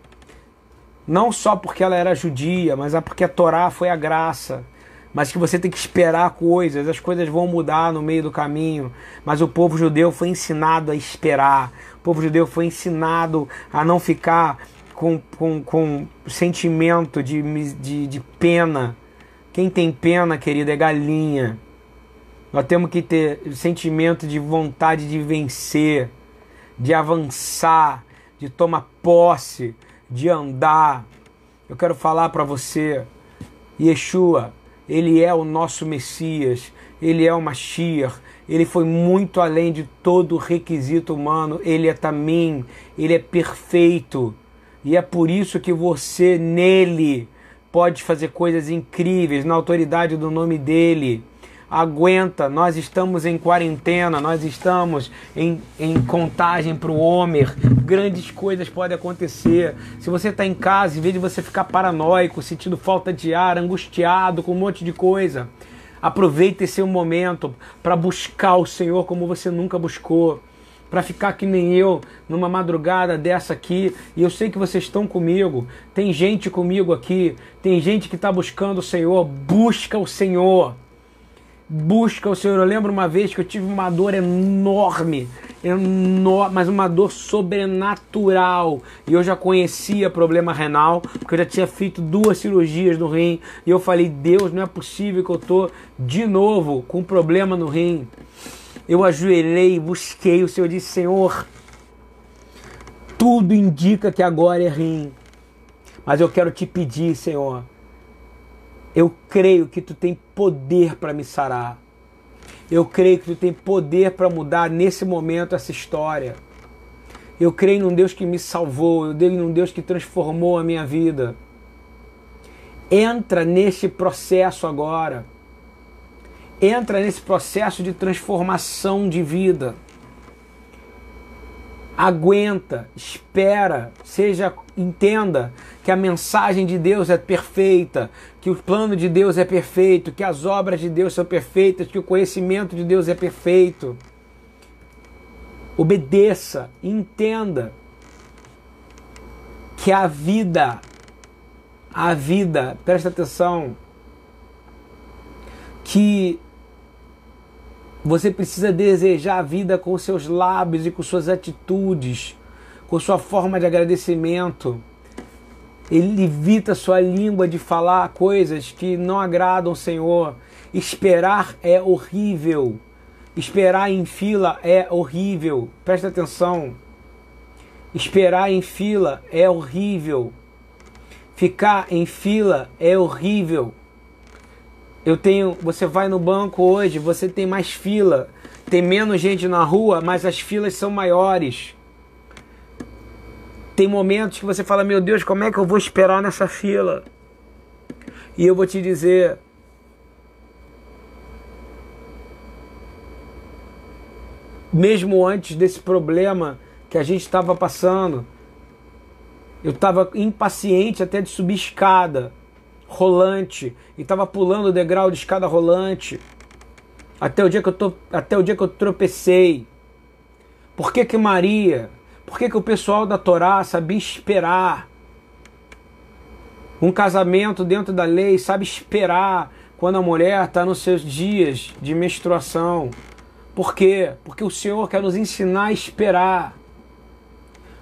não só porque ela era judia, mas é porque a Torá foi a graça mas que você tem que esperar coisas, as coisas vão mudar no meio do caminho. Mas o povo judeu foi ensinado a esperar, o povo judeu foi ensinado a não ficar com, com, com sentimento de, de, de pena. Quem tem pena, querido, é galinha. Nós temos que ter sentimento de vontade de vencer, de avançar, de tomar posse, de andar. Eu quero falar para você, Yeshua, ele é o nosso Messias, ele é o Mashiach, ele foi muito além de todo requisito humano, ele é também, ele é perfeito. E é por isso que você nele pode fazer coisas incríveis na autoridade do nome dele aguenta, nós estamos em quarentena, nós estamos em, em contagem para o Homer, grandes coisas podem acontecer. Se você está em casa, em vez de você ficar paranoico, sentindo falta de ar, angustiado com um monte de coisa, aproveite esse momento para buscar o Senhor como você nunca buscou para ficar que nem eu numa madrugada dessa aqui. E eu sei que vocês estão comigo. Tem gente comigo aqui. Tem gente que está buscando o Senhor. Busca o Senhor busca o Senhor. Eu lembro uma vez que eu tive uma dor enorme, enorme, mas uma dor sobrenatural. E eu já conhecia problema renal, porque eu já tinha feito duas cirurgias no rim. E eu falei: Deus, não é possível que eu tô de novo com problema no rim. Eu ajoelhei, busquei. O Senhor disse: Senhor, tudo indica que agora é rim. Mas eu quero te pedir, Senhor eu creio que tu tem poder para me sarar. Eu creio que tu tem poder para mudar nesse momento essa história. Eu creio num Deus que me salvou, eu creio num Deus que transformou a minha vida. Entra nesse processo agora. Entra nesse processo de transformação de vida aguenta, espera, seja entenda que a mensagem de Deus é perfeita, que o plano de Deus é perfeito, que as obras de Deus são perfeitas, que o conhecimento de Deus é perfeito. Obedeça, entenda que a vida, a vida, presta atenção, que você precisa desejar a vida com seus lábios e com suas atitudes, com sua forma de agradecimento. Ele evita sua língua de falar coisas que não agradam ao Senhor. Esperar é horrível. Esperar em fila é horrível. Presta atenção. Esperar em fila é horrível. Ficar em fila é horrível. Eu tenho, você vai no banco hoje, você tem mais fila, tem menos gente na rua, mas as filas são maiores. Tem momentos que você fala: "Meu Deus, como é que eu vou esperar nessa fila?" E eu vou te dizer, mesmo antes desse problema que a gente estava passando, eu estava impaciente até de subir escada rolante e estava pulando o degrau de escada rolante até o dia que eu tô, até o dia que eu tropecei. Por que que Maria? Por que que o pessoal da Torá sabia esperar? Um casamento dentro da lei sabe esperar quando a mulher está nos seus dias de menstruação. Por quê? Porque o Senhor quer nos ensinar a esperar.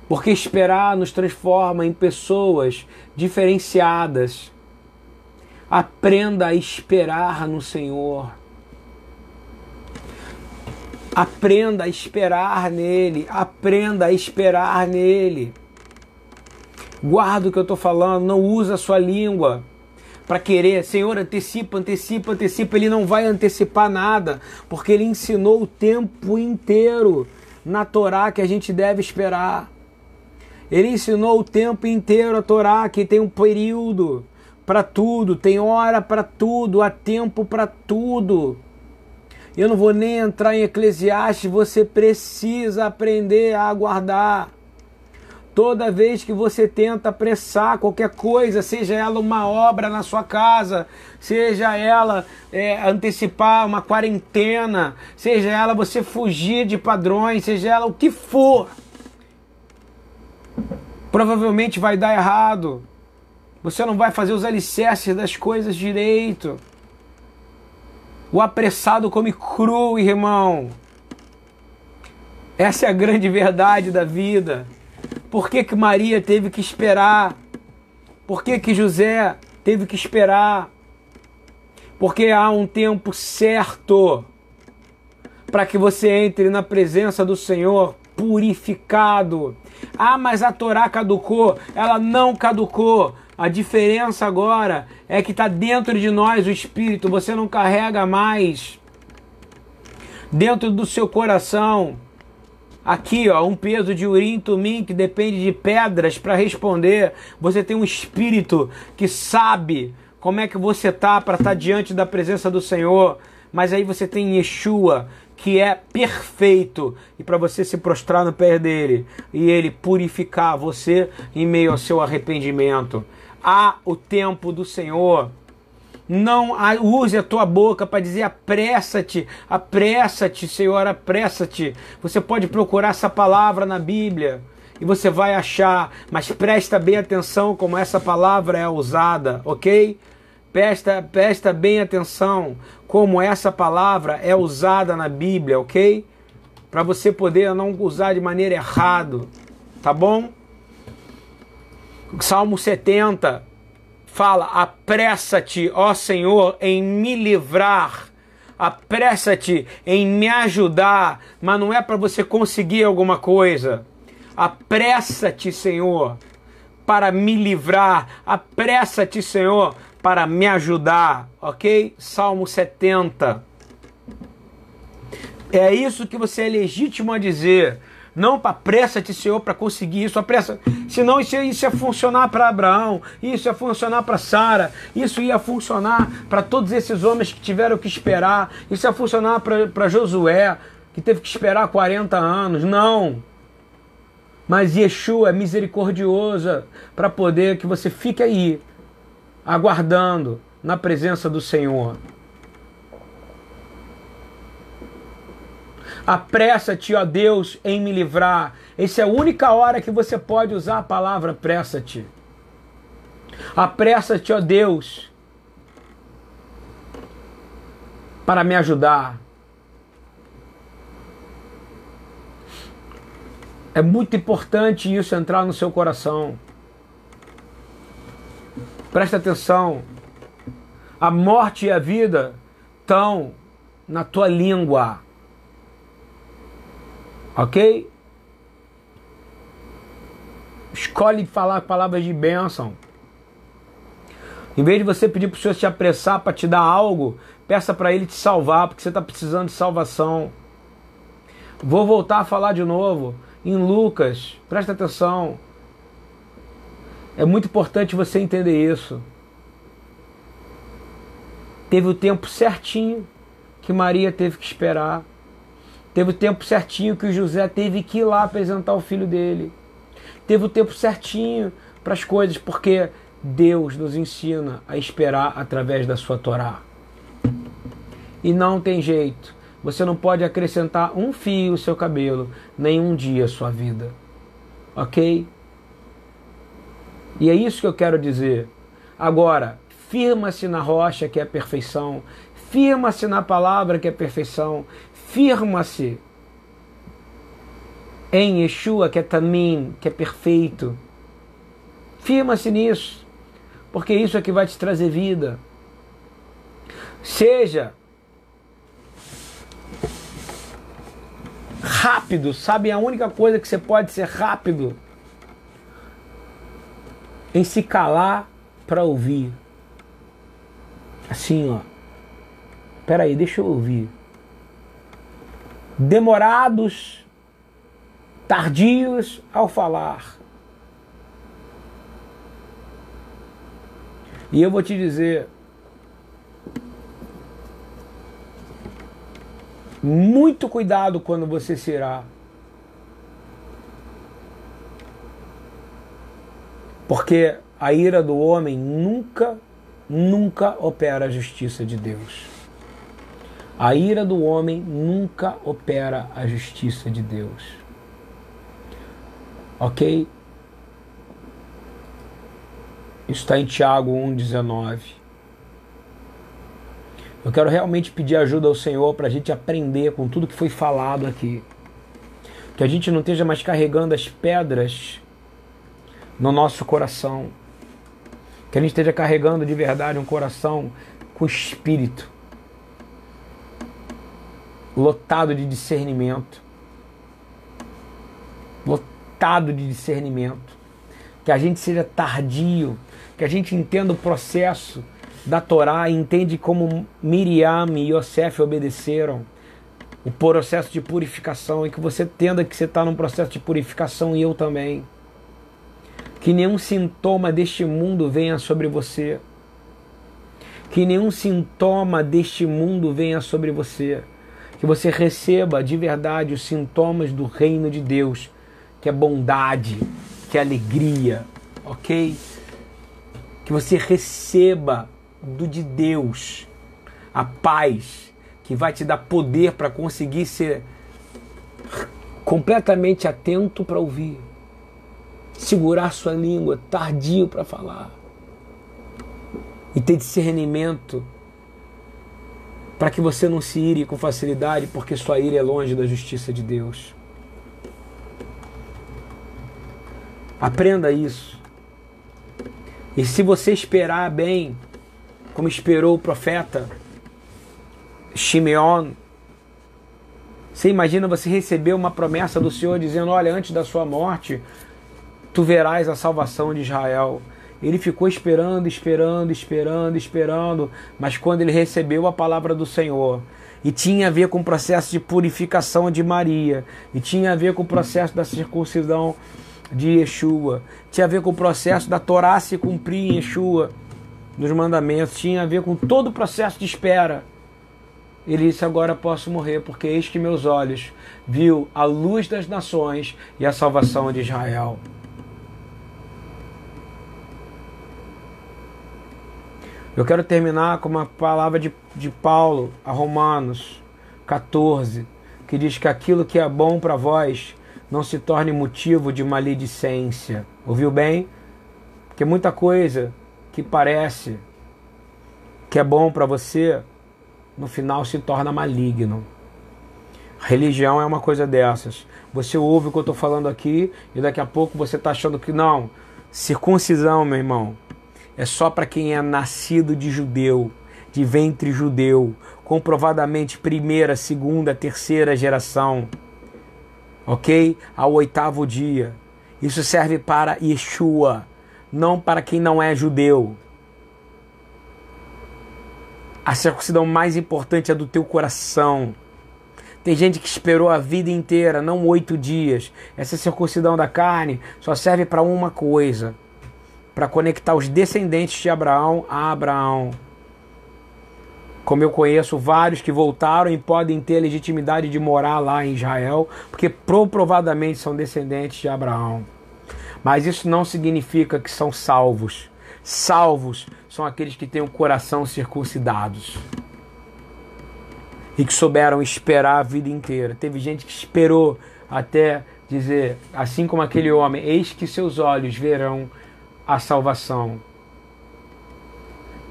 Porque esperar nos transforma em pessoas diferenciadas Aprenda a esperar no Senhor. Aprenda a esperar nele. Aprenda a esperar nele. Guarda o que eu estou falando. Não usa a sua língua para querer, Senhor, antecipa, antecipa, antecipa. Ele não vai antecipar nada, porque ele ensinou o tempo inteiro na Torá que a gente deve esperar. Ele ensinou o tempo inteiro a Torá que tem um período para tudo, tem hora para tudo, há tempo para tudo. Eu não vou nem entrar em Eclesiastes, você precisa aprender a aguardar. Toda vez que você tenta apressar qualquer coisa, seja ela uma obra na sua casa, seja ela é, antecipar uma quarentena, seja ela você fugir de padrões, seja ela o que for, provavelmente vai dar errado. Você não vai fazer os alicerces das coisas direito. O apressado come cru, irmão. Essa é a grande verdade da vida. Por que, que Maria teve que esperar? Por que, que José teve que esperar? Porque há um tempo certo para que você entre na presença do Senhor purificado. Ah, mas a Torá caducou. Ela não caducou. A diferença agora é que está dentro de nós o Espírito. Você não carrega mais dentro do seu coração aqui, ó, um peso de urim tumim que depende de pedras para responder. Você tem um espírito que sabe como é que você tá para estar tá diante da presença do Senhor. Mas aí você tem Yeshua, que é perfeito, e para você se prostrar no pé dele e ele purificar você em meio ao seu arrependimento. Há o tempo do Senhor não use a tua boca para dizer apressa-te, apressa-te, Senhor, apressa-te. Você pode procurar essa palavra na Bíblia e você vai achar, mas presta bem atenção como essa palavra é usada, ok? Presta, presta bem atenção como essa palavra é usada na Bíblia, ok? Para você poder não usar de maneira errada, tá bom? Salmo 70, fala: apressa-te, ó Senhor, em me livrar. Apressa-te em me ajudar, mas não é para você conseguir alguma coisa. Apressa-te, Senhor, para me livrar. Apressa-te, Senhor, para me ajudar. Ok? Salmo 70. É isso que você é legítimo a dizer. Não apressa-te, Senhor, para conseguir isso. Apressa. Senão isso, isso ia funcionar para Abraão, isso ia funcionar para Sara, isso ia funcionar para todos esses homens que tiveram que esperar, isso ia funcionar para Josué, que teve que esperar 40 anos. Não. Mas Yeshua é misericordiosa para poder que você fique aí, aguardando na presença do Senhor. Apressa-te, ó Deus, em me livrar. Essa é a única hora que você pode usar a palavra apressa-te. Apressa-te, ó Deus, para me ajudar. É muito importante isso entrar no seu coração. Presta atenção. A morte e a vida estão na tua língua. Ok? Escolhe falar palavras de bênção. Em vez de você pedir para o Senhor te apressar para te dar algo, peça para Ele te salvar, porque você está precisando de salvação. Vou voltar a falar de novo em Lucas, presta atenção. É muito importante você entender isso. Teve o tempo certinho que Maria teve que esperar. Teve o tempo certinho que o José teve que ir lá apresentar o filho dele. Teve o tempo certinho para as coisas, porque Deus nos ensina a esperar através da sua Torá. E não tem jeito. Você não pode acrescentar um fio ao seu cabelo, nem um dia à sua vida. Ok? E é isso que eu quero dizer. Agora, firma-se na rocha que é a perfeição, firma-se na palavra que é a perfeição, firma-se em Yeshua, que é Tamim, que é perfeito. Firma-se nisso, porque isso é que vai te trazer vida. Seja rápido, sabe? A única coisa que você pode ser rápido em se calar para ouvir. Assim, ó. Peraí, deixa eu ouvir demorados, tardios ao falar. E eu vou te dizer, muito cuidado quando você será. Porque a ira do homem nunca, nunca opera a justiça de Deus. A ira do homem nunca opera a justiça de Deus. Ok? Está em Tiago 1,19. Eu quero realmente pedir ajuda ao Senhor para a gente aprender com tudo que foi falado aqui. Que a gente não esteja mais carregando as pedras no nosso coração. Que a gente esteja carregando de verdade um coração com espírito, lotado de discernimento. Lotado de discernimento. Que a gente seja tardio, que a gente entenda o processo da Torá e entende como Miriam e Yosef obedeceram o processo de purificação e que você entenda que você está num processo de purificação e eu também. Que nenhum sintoma deste mundo venha sobre você. Que nenhum sintoma deste mundo venha sobre você. Que você receba de verdade os sintomas do reino de Deus, que é bondade, que é alegria, ok? Que você receba do de Deus a paz que vai te dar poder para conseguir ser completamente atento para ouvir, segurar sua língua, tardio para falar e ter discernimento para que você não se ire com facilidade, porque sua ira é longe da justiça de Deus. Aprenda isso. E se você esperar bem, como esperou o profeta Shimeon, você imagina você receber uma promessa do Senhor dizendo: Olha, antes da sua morte, tu verás a salvação de Israel. Ele ficou esperando, esperando, esperando, esperando, mas quando ele recebeu a palavra do Senhor, e tinha a ver com o processo de purificação de Maria, e tinha a ver com o processo da circuncisão de Yeshua, tinha a ver com o processo da Torá se cumprir em Yeshua, nos mandamentos, tinha a ver com todo o processo de espera. Ele disse: Agora posso morrer, porque eis que meus olhos viu a luz das nações e a salvação de Israel. Eu quero terminar com uma palavra de, de Paulo a Romanos 14, que diz que aquilo que é bom para vós não se torne motivo de maledicência. Ouviu bem? Porque muita coisa que parece que é bom para você, no final se torna maligno. Religião é uma coisa dessas. Você ouve o que eu estou falando aqui e daqui a pouco você está achando que não. Circuncisão, meu irmão, é só para quem é nascido de judeu, de ventre judeu, comprovadamente primeira, segunda, terceira geração, ok? Ao oitavo dia. Isso serve para Yeshua, não para quem não é judeu. A circuncisão mais importante é do teu coração. Tem gente que esperou a vida inteira, não oito dias. Essa circuncisão da carne só serve para uma coisa: para conectar os descendentes de Abraão a Abraão. Como eu conheço vários que voltaram e podem ter a legitimidade de morar lá em Israel, porque provadamente são descendentes de Abraão. Mas isso não significa que são salvos. Salvos são aqueles que têm o coração circuncidados e que souberam esperar a vida inteira. Teve gente que esperou até dizer, assim como aquele homem, eis que seus olhos verão a salvação.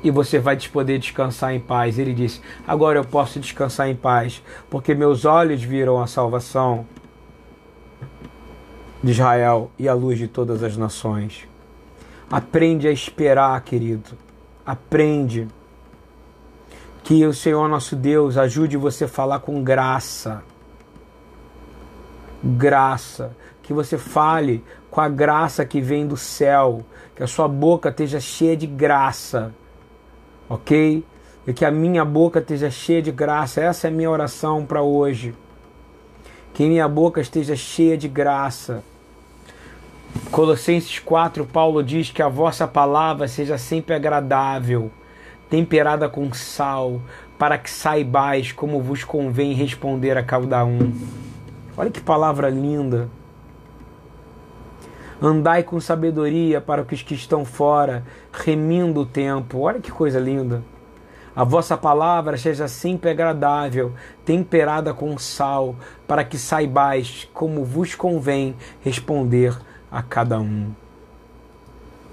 E você vai poder descansar em paz. Ele disse: Agora eu posso descansar em paz, porque meus olhos viram a salvação de Israel e a luz de todas as nações. Aprende a esperar, querido. Aprende. Que o Senhor nosso Deus ajude você a falar com graça. Graça. Que você fale com a graça que vem do céu. Que a sua boca esteja cheia de graça. Ok? E que a minha boca esteja cheia de graça. Essa é a minha oração para hoje. Que minha boca esteja cheia de graça Colossenses 4, Paulo diz que a vossa palavra seja sempre agradável, temperada com sal, para que saibais como vos convém responder a cada um. Olha que palavra linda. Andai com sabedoria para os que estão fora, remindo o tempo. Olha que coisa linda. A vossa palavra seja sempre agradável, temperada com sal, para que saibais como vos convém responder a cada um.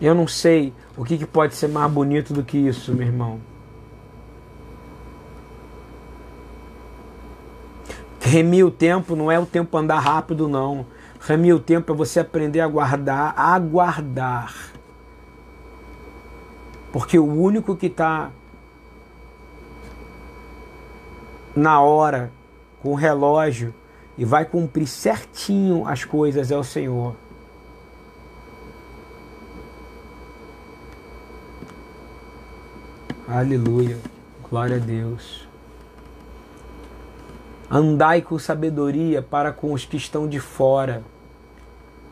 Eu não sei o que, pode ser mais bonito do que isso, meu irmão. Remir o tempo não é o tempo andar rápido, não. Remir o tempo é você aprender a guardar, a aguardar. Porque o único que está na hora, com o relógio, e vai cumprir certinho as coisas é o Senhor. Aleluia. Glória a Deus. Andai com sabedoria para com os que estão de fora.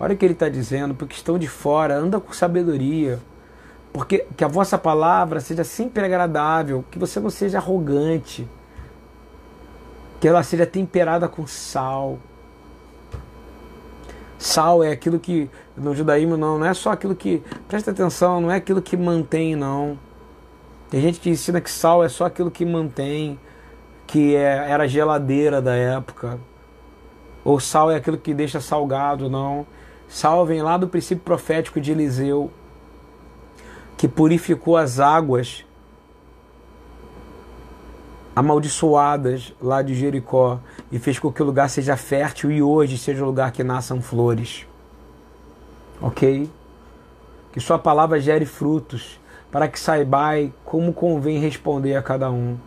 Olha o que ele está dizendo, porque estão de fora, anda com sabedoria. Porque que a vossa palavra seja sempre agradável, que você não seja arrogante, que ela seja temperada com sal. Sal é aquilo que no judaísmo não, não é só aquilo que presta atenção, não é aquilo que mantém não. Tem gente que ensina que sal é só aquilo que mantém, que é, era geladeira da época. Ou sal é aquilo que deixa salgado, não. Sal vem lá do princípio profético de Eliseu, que purificou as águas amaldiçoadas lá de Jericó e fez com que o lugar seja fértil e hoje seja o lugar que nasçam flores. Ok? Que Sua palavra gere frutos para que saibai como convém responder a cada um.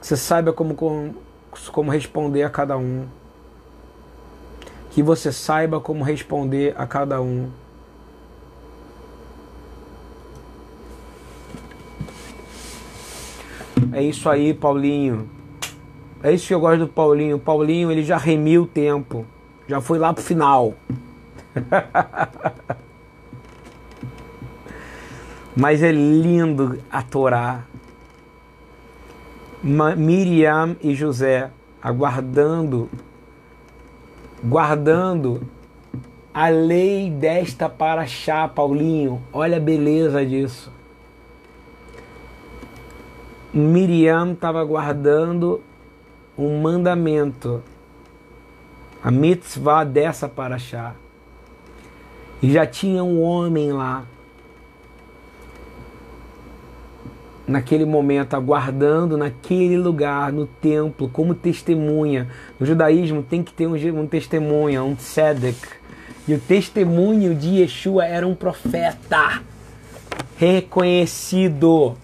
Que você saiba como, como responder a cada um. Que você saiba como responder a cada um. É isso aí, Paulinho. É isso que eu gosto do Paulinho. O Paulinho, ele já remiu o tempo. Já foi lá pro final. Mas é lindo a Torá. Miriam e José aguardando, guardando a lei desta paraxá, Paulinho. Olha a beleza disso. Miriam estava guardando um mandamento, a mitzvah dessa paraxá. E já tinha um homem lá naquele momento, aguardando naquele lugar, no templo, como testemunha. No judaísmo tem que ter um, um testemunha, um tzedek. E o testemunho de Yeshua era um profeta reconhecido,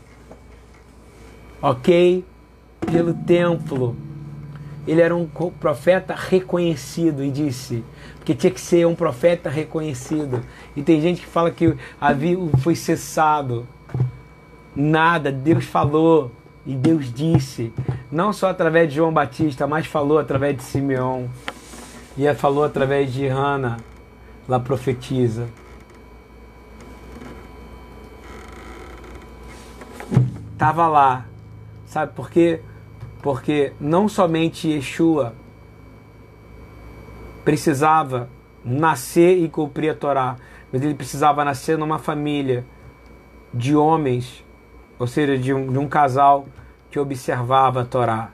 ok? Pelo templo. Ele era um profeta reconhecido e disse, porque tinha que ser um profeta reconhecido. E tem gente que fala que havia, foi cessado Nada, Deus falou e Deus disse, não só através de João Batista, mas falou através de Simeão. E falou através de Hannah, lá profetiza. Tava lá, sabe por quê? Porque não somente Yeshua precisava nascer e cumprir a Torá, mas ele precisava nascer numa família de homens ou seja, de um, de um casal que observava a Torá.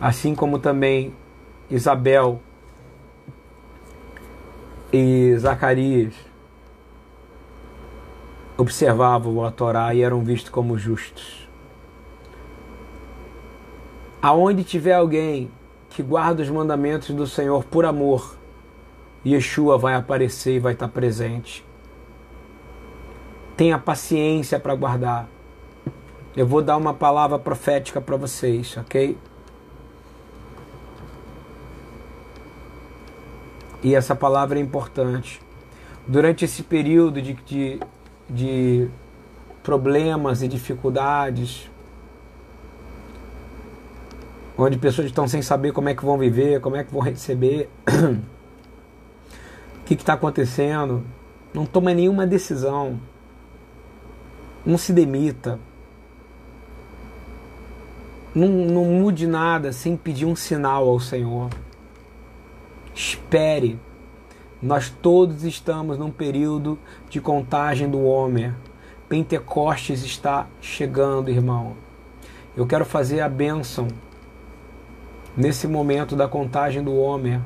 Assim como também Isabel e Zacarias observavam a Torá e eram vistos como justos. Aonde tiver alguém que guarda os mandamentos do Senhor por amor, Yeshua vai aparecer e vai estar presente. Tenha paciência para guardar. Eu vou dar uma palavra profética para vocês, ok? E essa palavra é importante. Durante esse período de, de, de problemas e dificuldades, onde pessoas estão sem saber como é que vão viver, como é que vão receber, o que está acontecendo, não toma nenhuma decisão. Não se demita. Não, não mude nada sem pedir um sinal ao Senhor. Espere. Nós todos estamos num período de contagem do homem. Pentecostes está chegando, irmão. Eu quero fazer a bênção nesse momento da contagem do homem.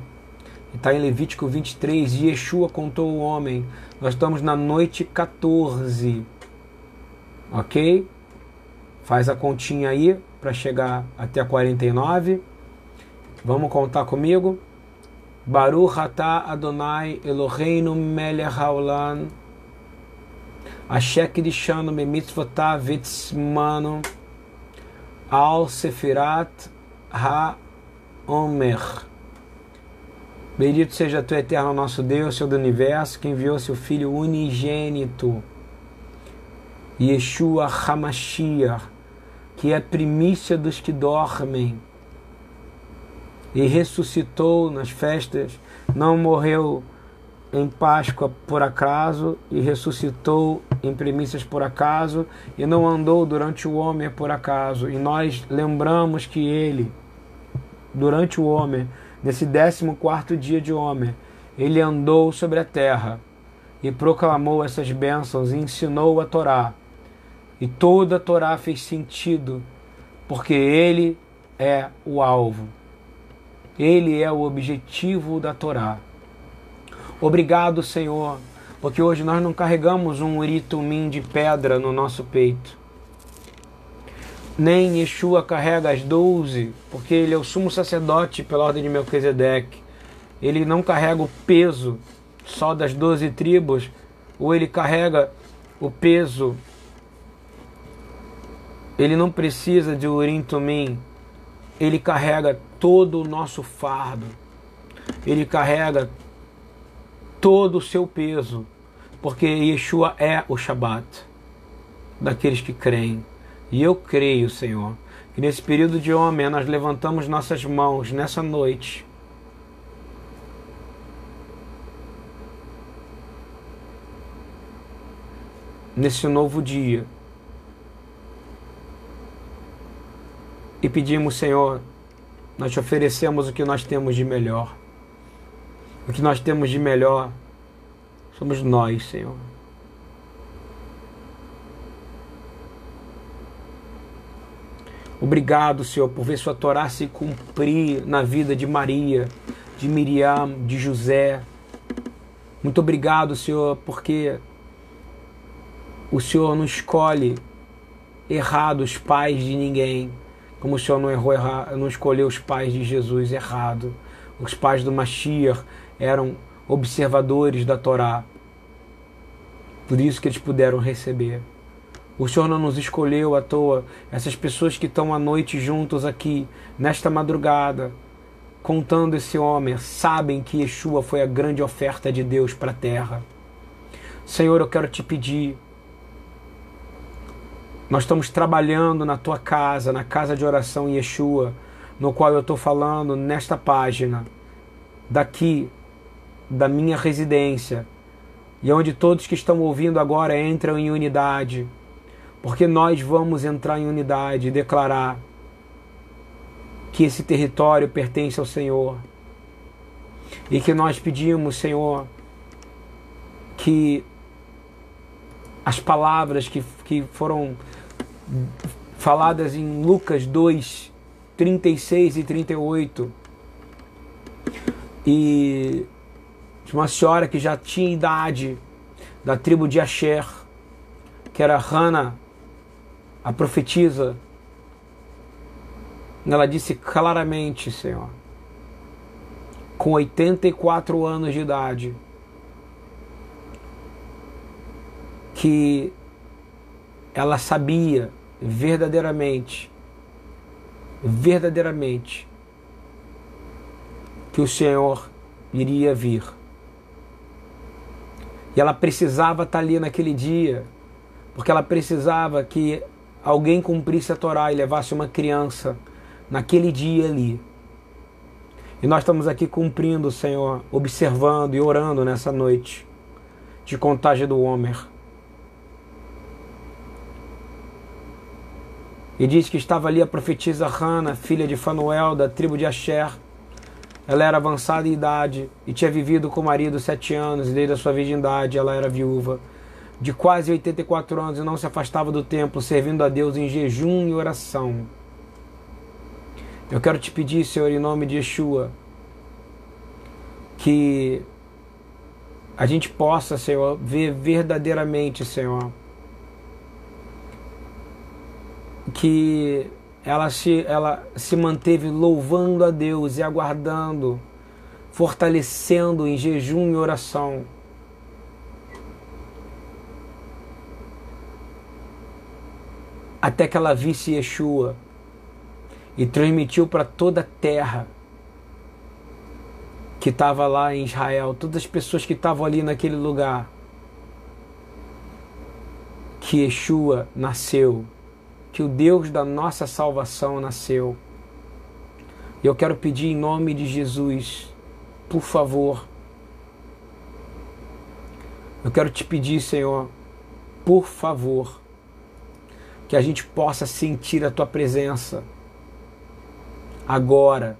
Está em Levítico 23, e Yeshua contou o homem. Nós estamos na noite 14. Ok? Faz a continha aí para chegar até 49. Vamos contar comigo? Baruch atah Adonai Eloheinu melech haolam Asher kidishanu bemitzvotav vitzmanu al sefirat ha-omer Bendito seja tu, eterno nosso Deus, Senhor do Universo, que enviou seu Filho unigênito, Yeshua HaMashiach, que é primícia dos que dormem, e ressuscitou nas festas, não morreu em Páscoa por acaso e ressuscitou em primícias por acaso e não andou durante o homem por acaso. E nós lembramos que ele, durante o homem, nesse décimo quarto dia de homem, ele andou sobre a terra e proclamou essas bênçãos e ensinou a Torá. E toda a Torá fez sentido, porque ele é o alvo. Ele é o objetivo da Torá. Obrigado, Senhor, porque hoje nós não carregamos um uritumim de pedra no nosso peito. Nem Yeshua carrega as doze, porque ele é o sumo sacerdote pela ordem de Melquisedeque. Ele não carrega o peso só das doze tribos, ou ele carrega o peso. Ele não precisa de urim tumim, ele carrega todo o nosso fardo, ele carrega todo o seu peso, porque Yeshua é o Shabat daqueles que creem. E eu creio, Senhor, que nesse período de homem nós levantamos nossas mãos nessa noite. Nesse novo dia. E pedimos, Senhor, nós te oferecemos o que nós temos de melhor. O que nós temos de melhor somos nós, Senhor. Obrigado, Senhor, por ver sua Torá se cumprir na vida de Maria, de Miriam, de José. Muito obrigado, Senhor, porque o Senhor não escolhe errado os pais de ninguém como o Senhor não errou não escolheu os pais de Jesus errado. Os pais do Mashiach eram observadores da Torá. Por isso que eles puderam receber. O Senhor não nos escolheu à toa. Essas pessoas que estão à noite juntos aqui, nesta madrugada, contando esse homem, sabem que Yeshua foi a grande oferta de Deus para a terra. Senhor, eu quero te pedir nós estamos trabalhando na tua casa, na casa de oração Yeshua, no qual eu estou falando nesta página, daqui, da minha residência, e onde todos que estão ouvindo agora entram em unidade, porque nós vamos entrar em unidade e declarar que esse território pertence ao Senhor. E que nós pedimos, Senhor, que as palavras que, que foram faladas em Lucas 2, 36 e 38. E de uma senhora que já tinha idade, da tribo de Asher, que era Hannah, a profetisa. Ela disse claramente, Senhor, com 84 anos de idade, que ela sabia verdadeiramente, verdadeiramente, que o Senhor iria vir. E ela precisava estar ali naquele dia, porque ela precisava que alguém cumprisse a Torá e levasse uma criança naquele dia ali. E nós estamos aqui cumprindo, Senhor, observando e orando nessa noite de contagem do Homer. E diz que estava ali a profetisa Hana, filha de Fanuel, da tribo de Asher, Ela era avançada em idade e tinha vivido com o marido sete anos, e desde a sua virgindade ela era viúva. De quase 84 anos e não se afastava do templo, servindo a Deus em jejum e oração. Eu quero te pedir, Senhor, em nome de Yeshua, que a gente possa, Senhor, ver verdadeiramente, Senhor, que ela se, ela se manteve louvando a Deus e aguardando, fortalecendo em jejum e oração. Até que ela visse Yeshua e transmitiu para toda a terra que estava lá em Israel, todas as pessoas que estavam ali naquele lugar, que Yeshua nasceu que o Deus da nossa salvação nasceu. E eu quero pedir em nome de Jesus, por favor, eu quero te pedir, Senhor, por favor, que a gente possa sentir a tua presença agora.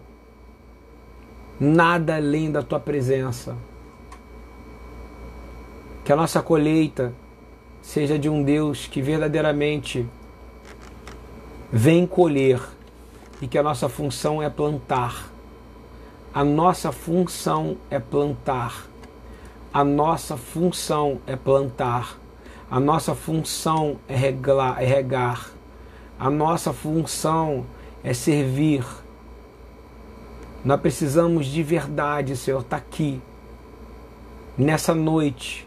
Nada além da tua presença. Que a nossa colheita seja de um Deus que verdadeiramente vem colher e que a nossa função é plantar. A nossa função é plantar. A nossa função é plantar. A nossa função é, reglar, é regar. A nossa função é servir. Nós precisamos de verdade, Senhor, estar tá aqui, nessa noite,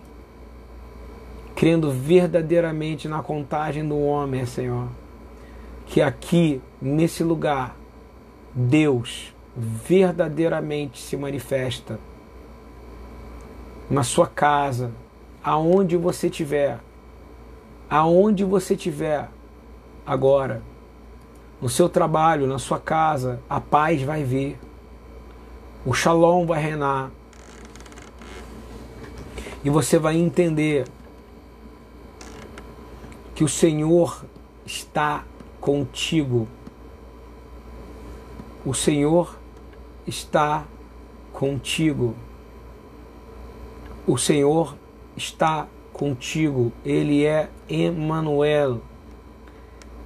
crendo verdadeiramente na contagem do homem, Senhor que aqui, nesse lugar, Deus verdadeiramente se manifesta na sua casa, aonde você estiver, aonde você estiver agora, no seu trabalho, na sua casa, a paz vai vir, o shalom vai reinar, e você vai entender que o Senhor está contigo. O Senhor está contigo. O Senhor está contigo. Ele é Emmanuel.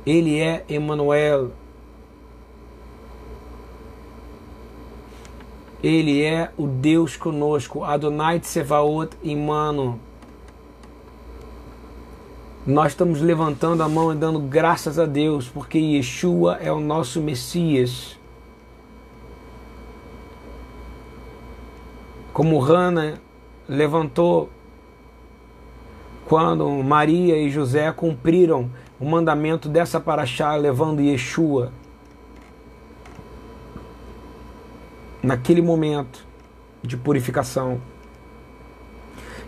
Ele é Emmanuel. Ele é o Deus conosco. Adonai Tsevaot Imano. Nós estamos levantando a mão e dando graças a Deus, porque Yeshua é o nosso Messias. Como Hannah levantou quando Maria e José cumpriram o mandamento dessa paraxá, levando Yeshua. Naquele momento de purificação.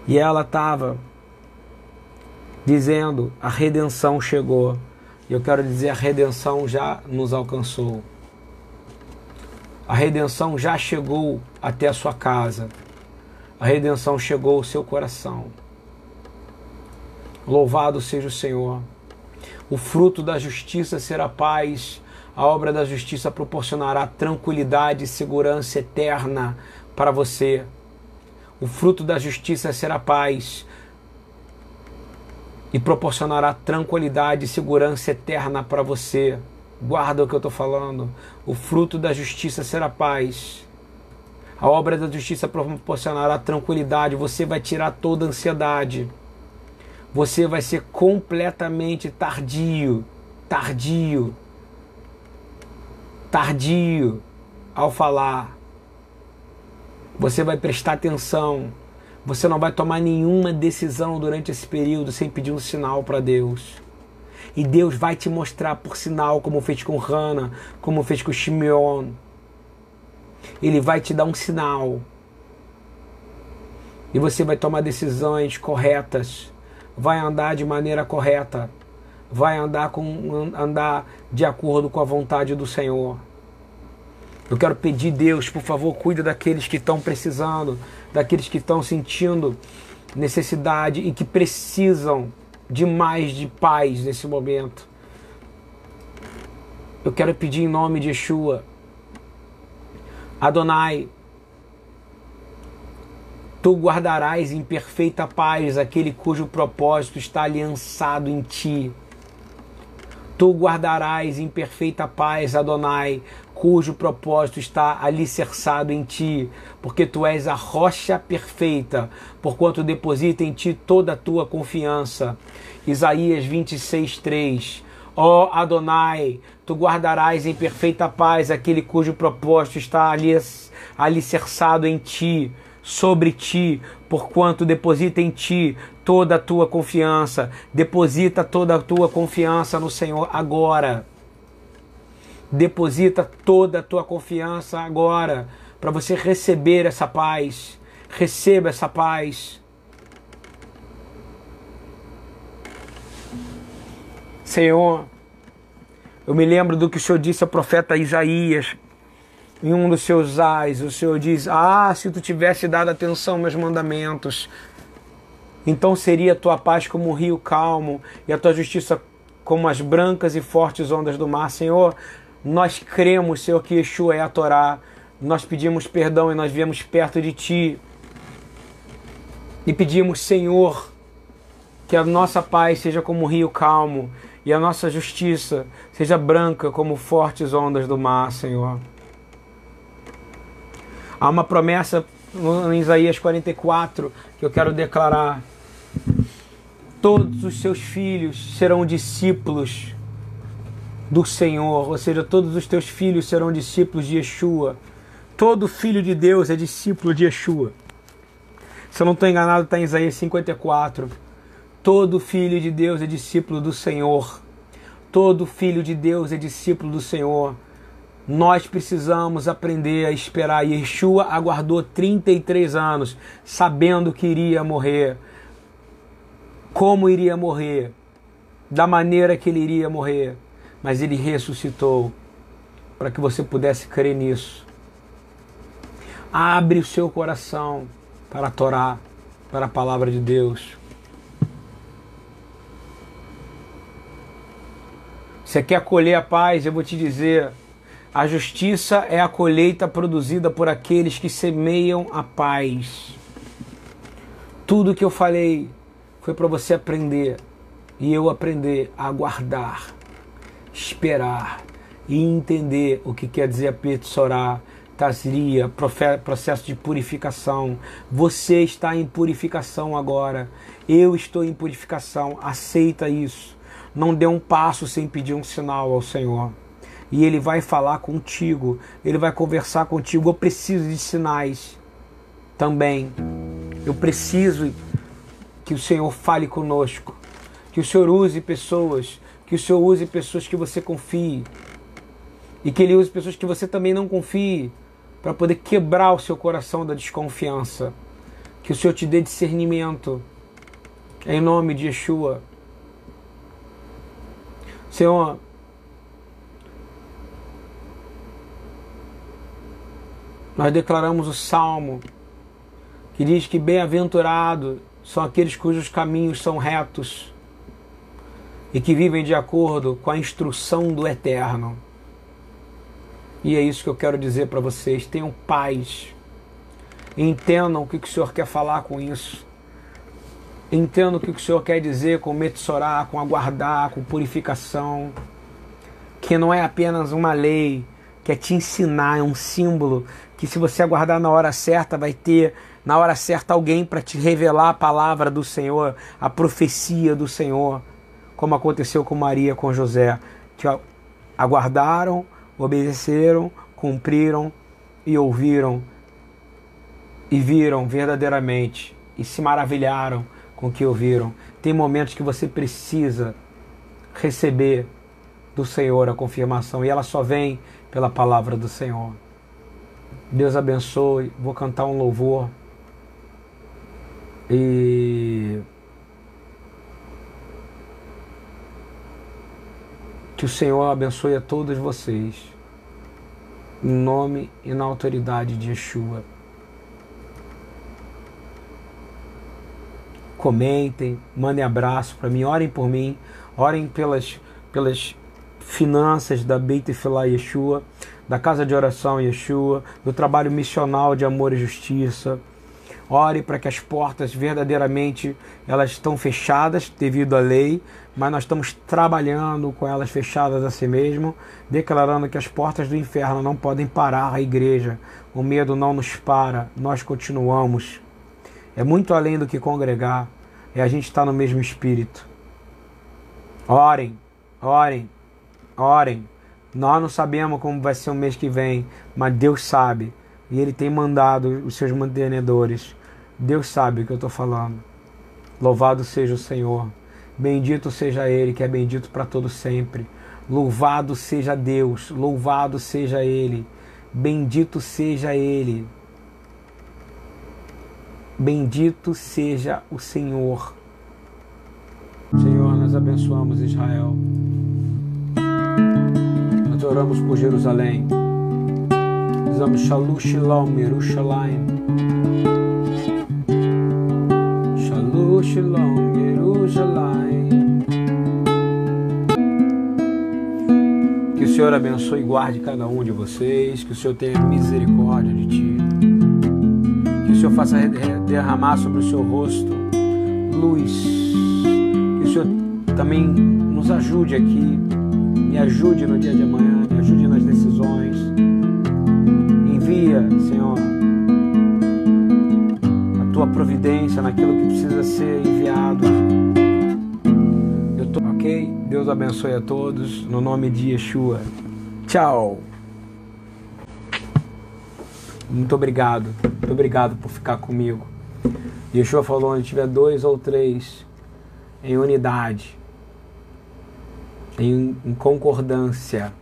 E ela estava dizendo: a redenção chegou. E eu quero dizer: a redenção já nos alcançou. A redenção já chegou até a sua casa. A redenção chegou ao seu coração. Louvado seja o Senhor. O fruto da justiça será paz. A obra da justiça proporcionará tranquilidade e segurança eterna para você. O fruto da justiça será paz e proporcionará tranquilidade e segurança eterna para você. Guarda o que eu estou falando. O fruto da justiça será paz. A obra da justiça proporcionará tranquilidade. Você vai tirar toda a ansiedade. Você vai ser completamente tardio. Tardio. Tardio ao falar. Você vai prestar atenção você não vai tomar nenhuma decisão durante esse período sem pedir um sinal para Deus. E Deus vai te mostrar por sinal, como fez com Hannah, como fez com Shimeon. Ele vai te dar um sinal. E você vai tomar decisões corretas. Vai andar de maneira correta. Vai andar, com, andar de acordo com a vontade do Senhor. Eu quero pedir, Deus, por favor, cuida daqueles que estão precisando, daqueles que estão sentindo necessidade e que precisam de mais de paz nesse momento. Eu quero pedir em nome de Yeshua, Adonai, Tu guardarás em perfeita paz aquele cujo propósito está aliançado em ti. Tu guardarás em perfeita paz, Adonai, cujo propósito está alicerçado em ti, porque tu és a rocha perfeita, porquanto deposita em ti toda a tua confiança. Isaías 26, 3. Ó oh Adonai, tu guardarás em perfeita paz aquele cujo propósito está alicerçado em ti sobre ti, porquanto deposita em ti toda a tua confiança. Deposita toda a tua confiança no Senhor agora. Deposita toda a tua confiança agora para você receber essa paz. Receba essa paz. Senhor, eu me lembro do que o Senhor disse ao profeta Isaías, em um dos seus ais, o Senhor diz: Ah, se tu tivesse dado atenção aos meus mandamentos, então seria a tua paz como um rio calmo e a tua justiça como as brancas e fortes ondas do mar. Senhor, nós cremos, Senhor, que Yeshua é a Torá. Nós pedimos perdão e nós viemos perto de Ti. E pedimos, Senhor, que a nossa paz seja como um rio calmo e a nossa justiça seja branca como fortes ondas do mar, Senhor. Há uma promessa em Isaías 44 que eu quero declarar. Todos os seus filhos serão discípulos do Senhor, ou seja, todos os teus filhos serão discípulos de Yeshua. Todo filho de Deus é discípulo de Yeshua. Se eu não estou enganado, está em Isaías 54. Todo filho de Deus é discípulo do Senhor. Todo filho de Deus é discípulo do Senhor. Nós precisamos aprender a esperar. Yeshua aguardou 33 anos, sabendo que iria morrer. Como iria morrer? Da maneira que ele iria morrer. Mas ele ressuscitou para que você pudesse crer nisso. Abre o seu coração para a Torá, para a palavra de Deus. Você quer colher a paz? Eu vou te dizer a justiça é a colheita produzida por aqueles que semeiam a paz. Tudo que eu falei foi para você aprender e eu aprender a aguardar, esperar e entender o que quer dizer a Petsorá, Tazria, processo de purificação. Você está em purificação agora. Eu estou em purificação. Aceita isso. Não dê um passo sem pedir um sinal ao Senhor e ele vai falar contigo, ele vai conversar contigo. Eu preciso de sinais também. Eu preciso que o Senhor fale conosco, que o Senhor use pessoas, que o Senhor use pessoas que você confie e que Ele use pessoas que você também não confie para poder quebrar o seu coração da desconfiança. Que o Senhor te dê discernimento. Em nome de Yeshua. Senhor, nós declaramos o salmo que diz que bem-aventurado são aqueles cujos caminhos são retos e que vivem de acordo com a instrução do Eterno. E é isso que eu quero dizer para vocês: tenham paz, entendam o que o Senhor quer falar com isso. Entendam o que o Senhor quer dizer com metsorá, com aguardar, com purificação, que não é apenas uma lei, que é te ensinar, é um símbolo que se você aguardar na hora certa, vai ter na hora certa alguém para te revelar a palavra do Senhor, a profecia do Senhor, como aconteceu com Maria, com José, que aguardaram, obedeceram, cumpriram e ouviram e viram verdadeiramente e se maravilharam com o que ouviram. Tem momentos que você precisa receber do Senhor a confirmação e ela só vem pela palavra do Senhor. Deus abençoe. Vou cantar um louvor. E que o Senhor abençoe a todos vocês. Em nome e na autoridade de Yeshua. Comentem, mandem abraço para mim, orem por mim, orem pelas, pelas finanças da Beit Filah Yeshua da casa de oração Yeshua, do trabalho missional de amor e justiça. Ore para que as portas verdadeiramente elas estão fechadas devido à lei, mas nós estamos trabalhando com elas fechadas a si mesmo, declarando que as portas do inferno não podem parar a igreja. O medo não nos para, nós continuamos. É muito além do que congregar, é a gente estar no mesmo espírito. Orem, orem, orem. Nós não sabemos como vai ser o mês que vem, mas Deus sabe. E Ele tem mandado os seus mantenedores. Deus sabe o que eu estou falando. Louvado seja o Senhor. Bendito seja Ele, que é bendito para todo sempre. Louvado seja Deus, louvado seja Ele. Bendito seja Ele. Bendito seja o Senhor. Senhor, nós abençoamos Israel. Nós oramos por Jerusalém. Dizemos Shalom Shalom Yerushalayim. Shalom Shalom Yerushalayim. Que o Senhor abençoe e guarde cada um de vocês. Que o Senhor tenha misericórdia de ti. Que o Senhor faça derramar sobre o seu rosto luz. Que o Senhor também nos ajude aqui me ajude no dia de amanhã, providência naquilo que precisa ser enviado. Eu tô, ok? Deus abençoe a todos, no nome de Yeshua. Tchau. Muito obrigado, muito obrigado por ficar comigo. Yeshua falou: onde tiver dois ou três em unidade, em, em concordância,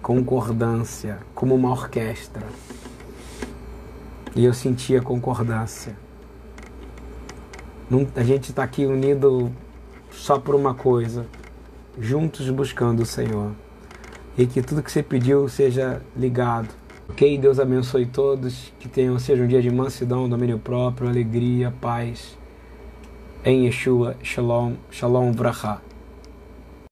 concordância, como uma orquestra. E eu sentia concordância. A gente está aqui unido só por uma coisa, juntos buscando o Senhor. E que tudo que você pediu seja ligado. Ok? Deus abençoe todos, que tenham seja um dia de mansidão, domínio próprio, alegria, paz. Em Yeshua, Shalom, Shalom Vrachá.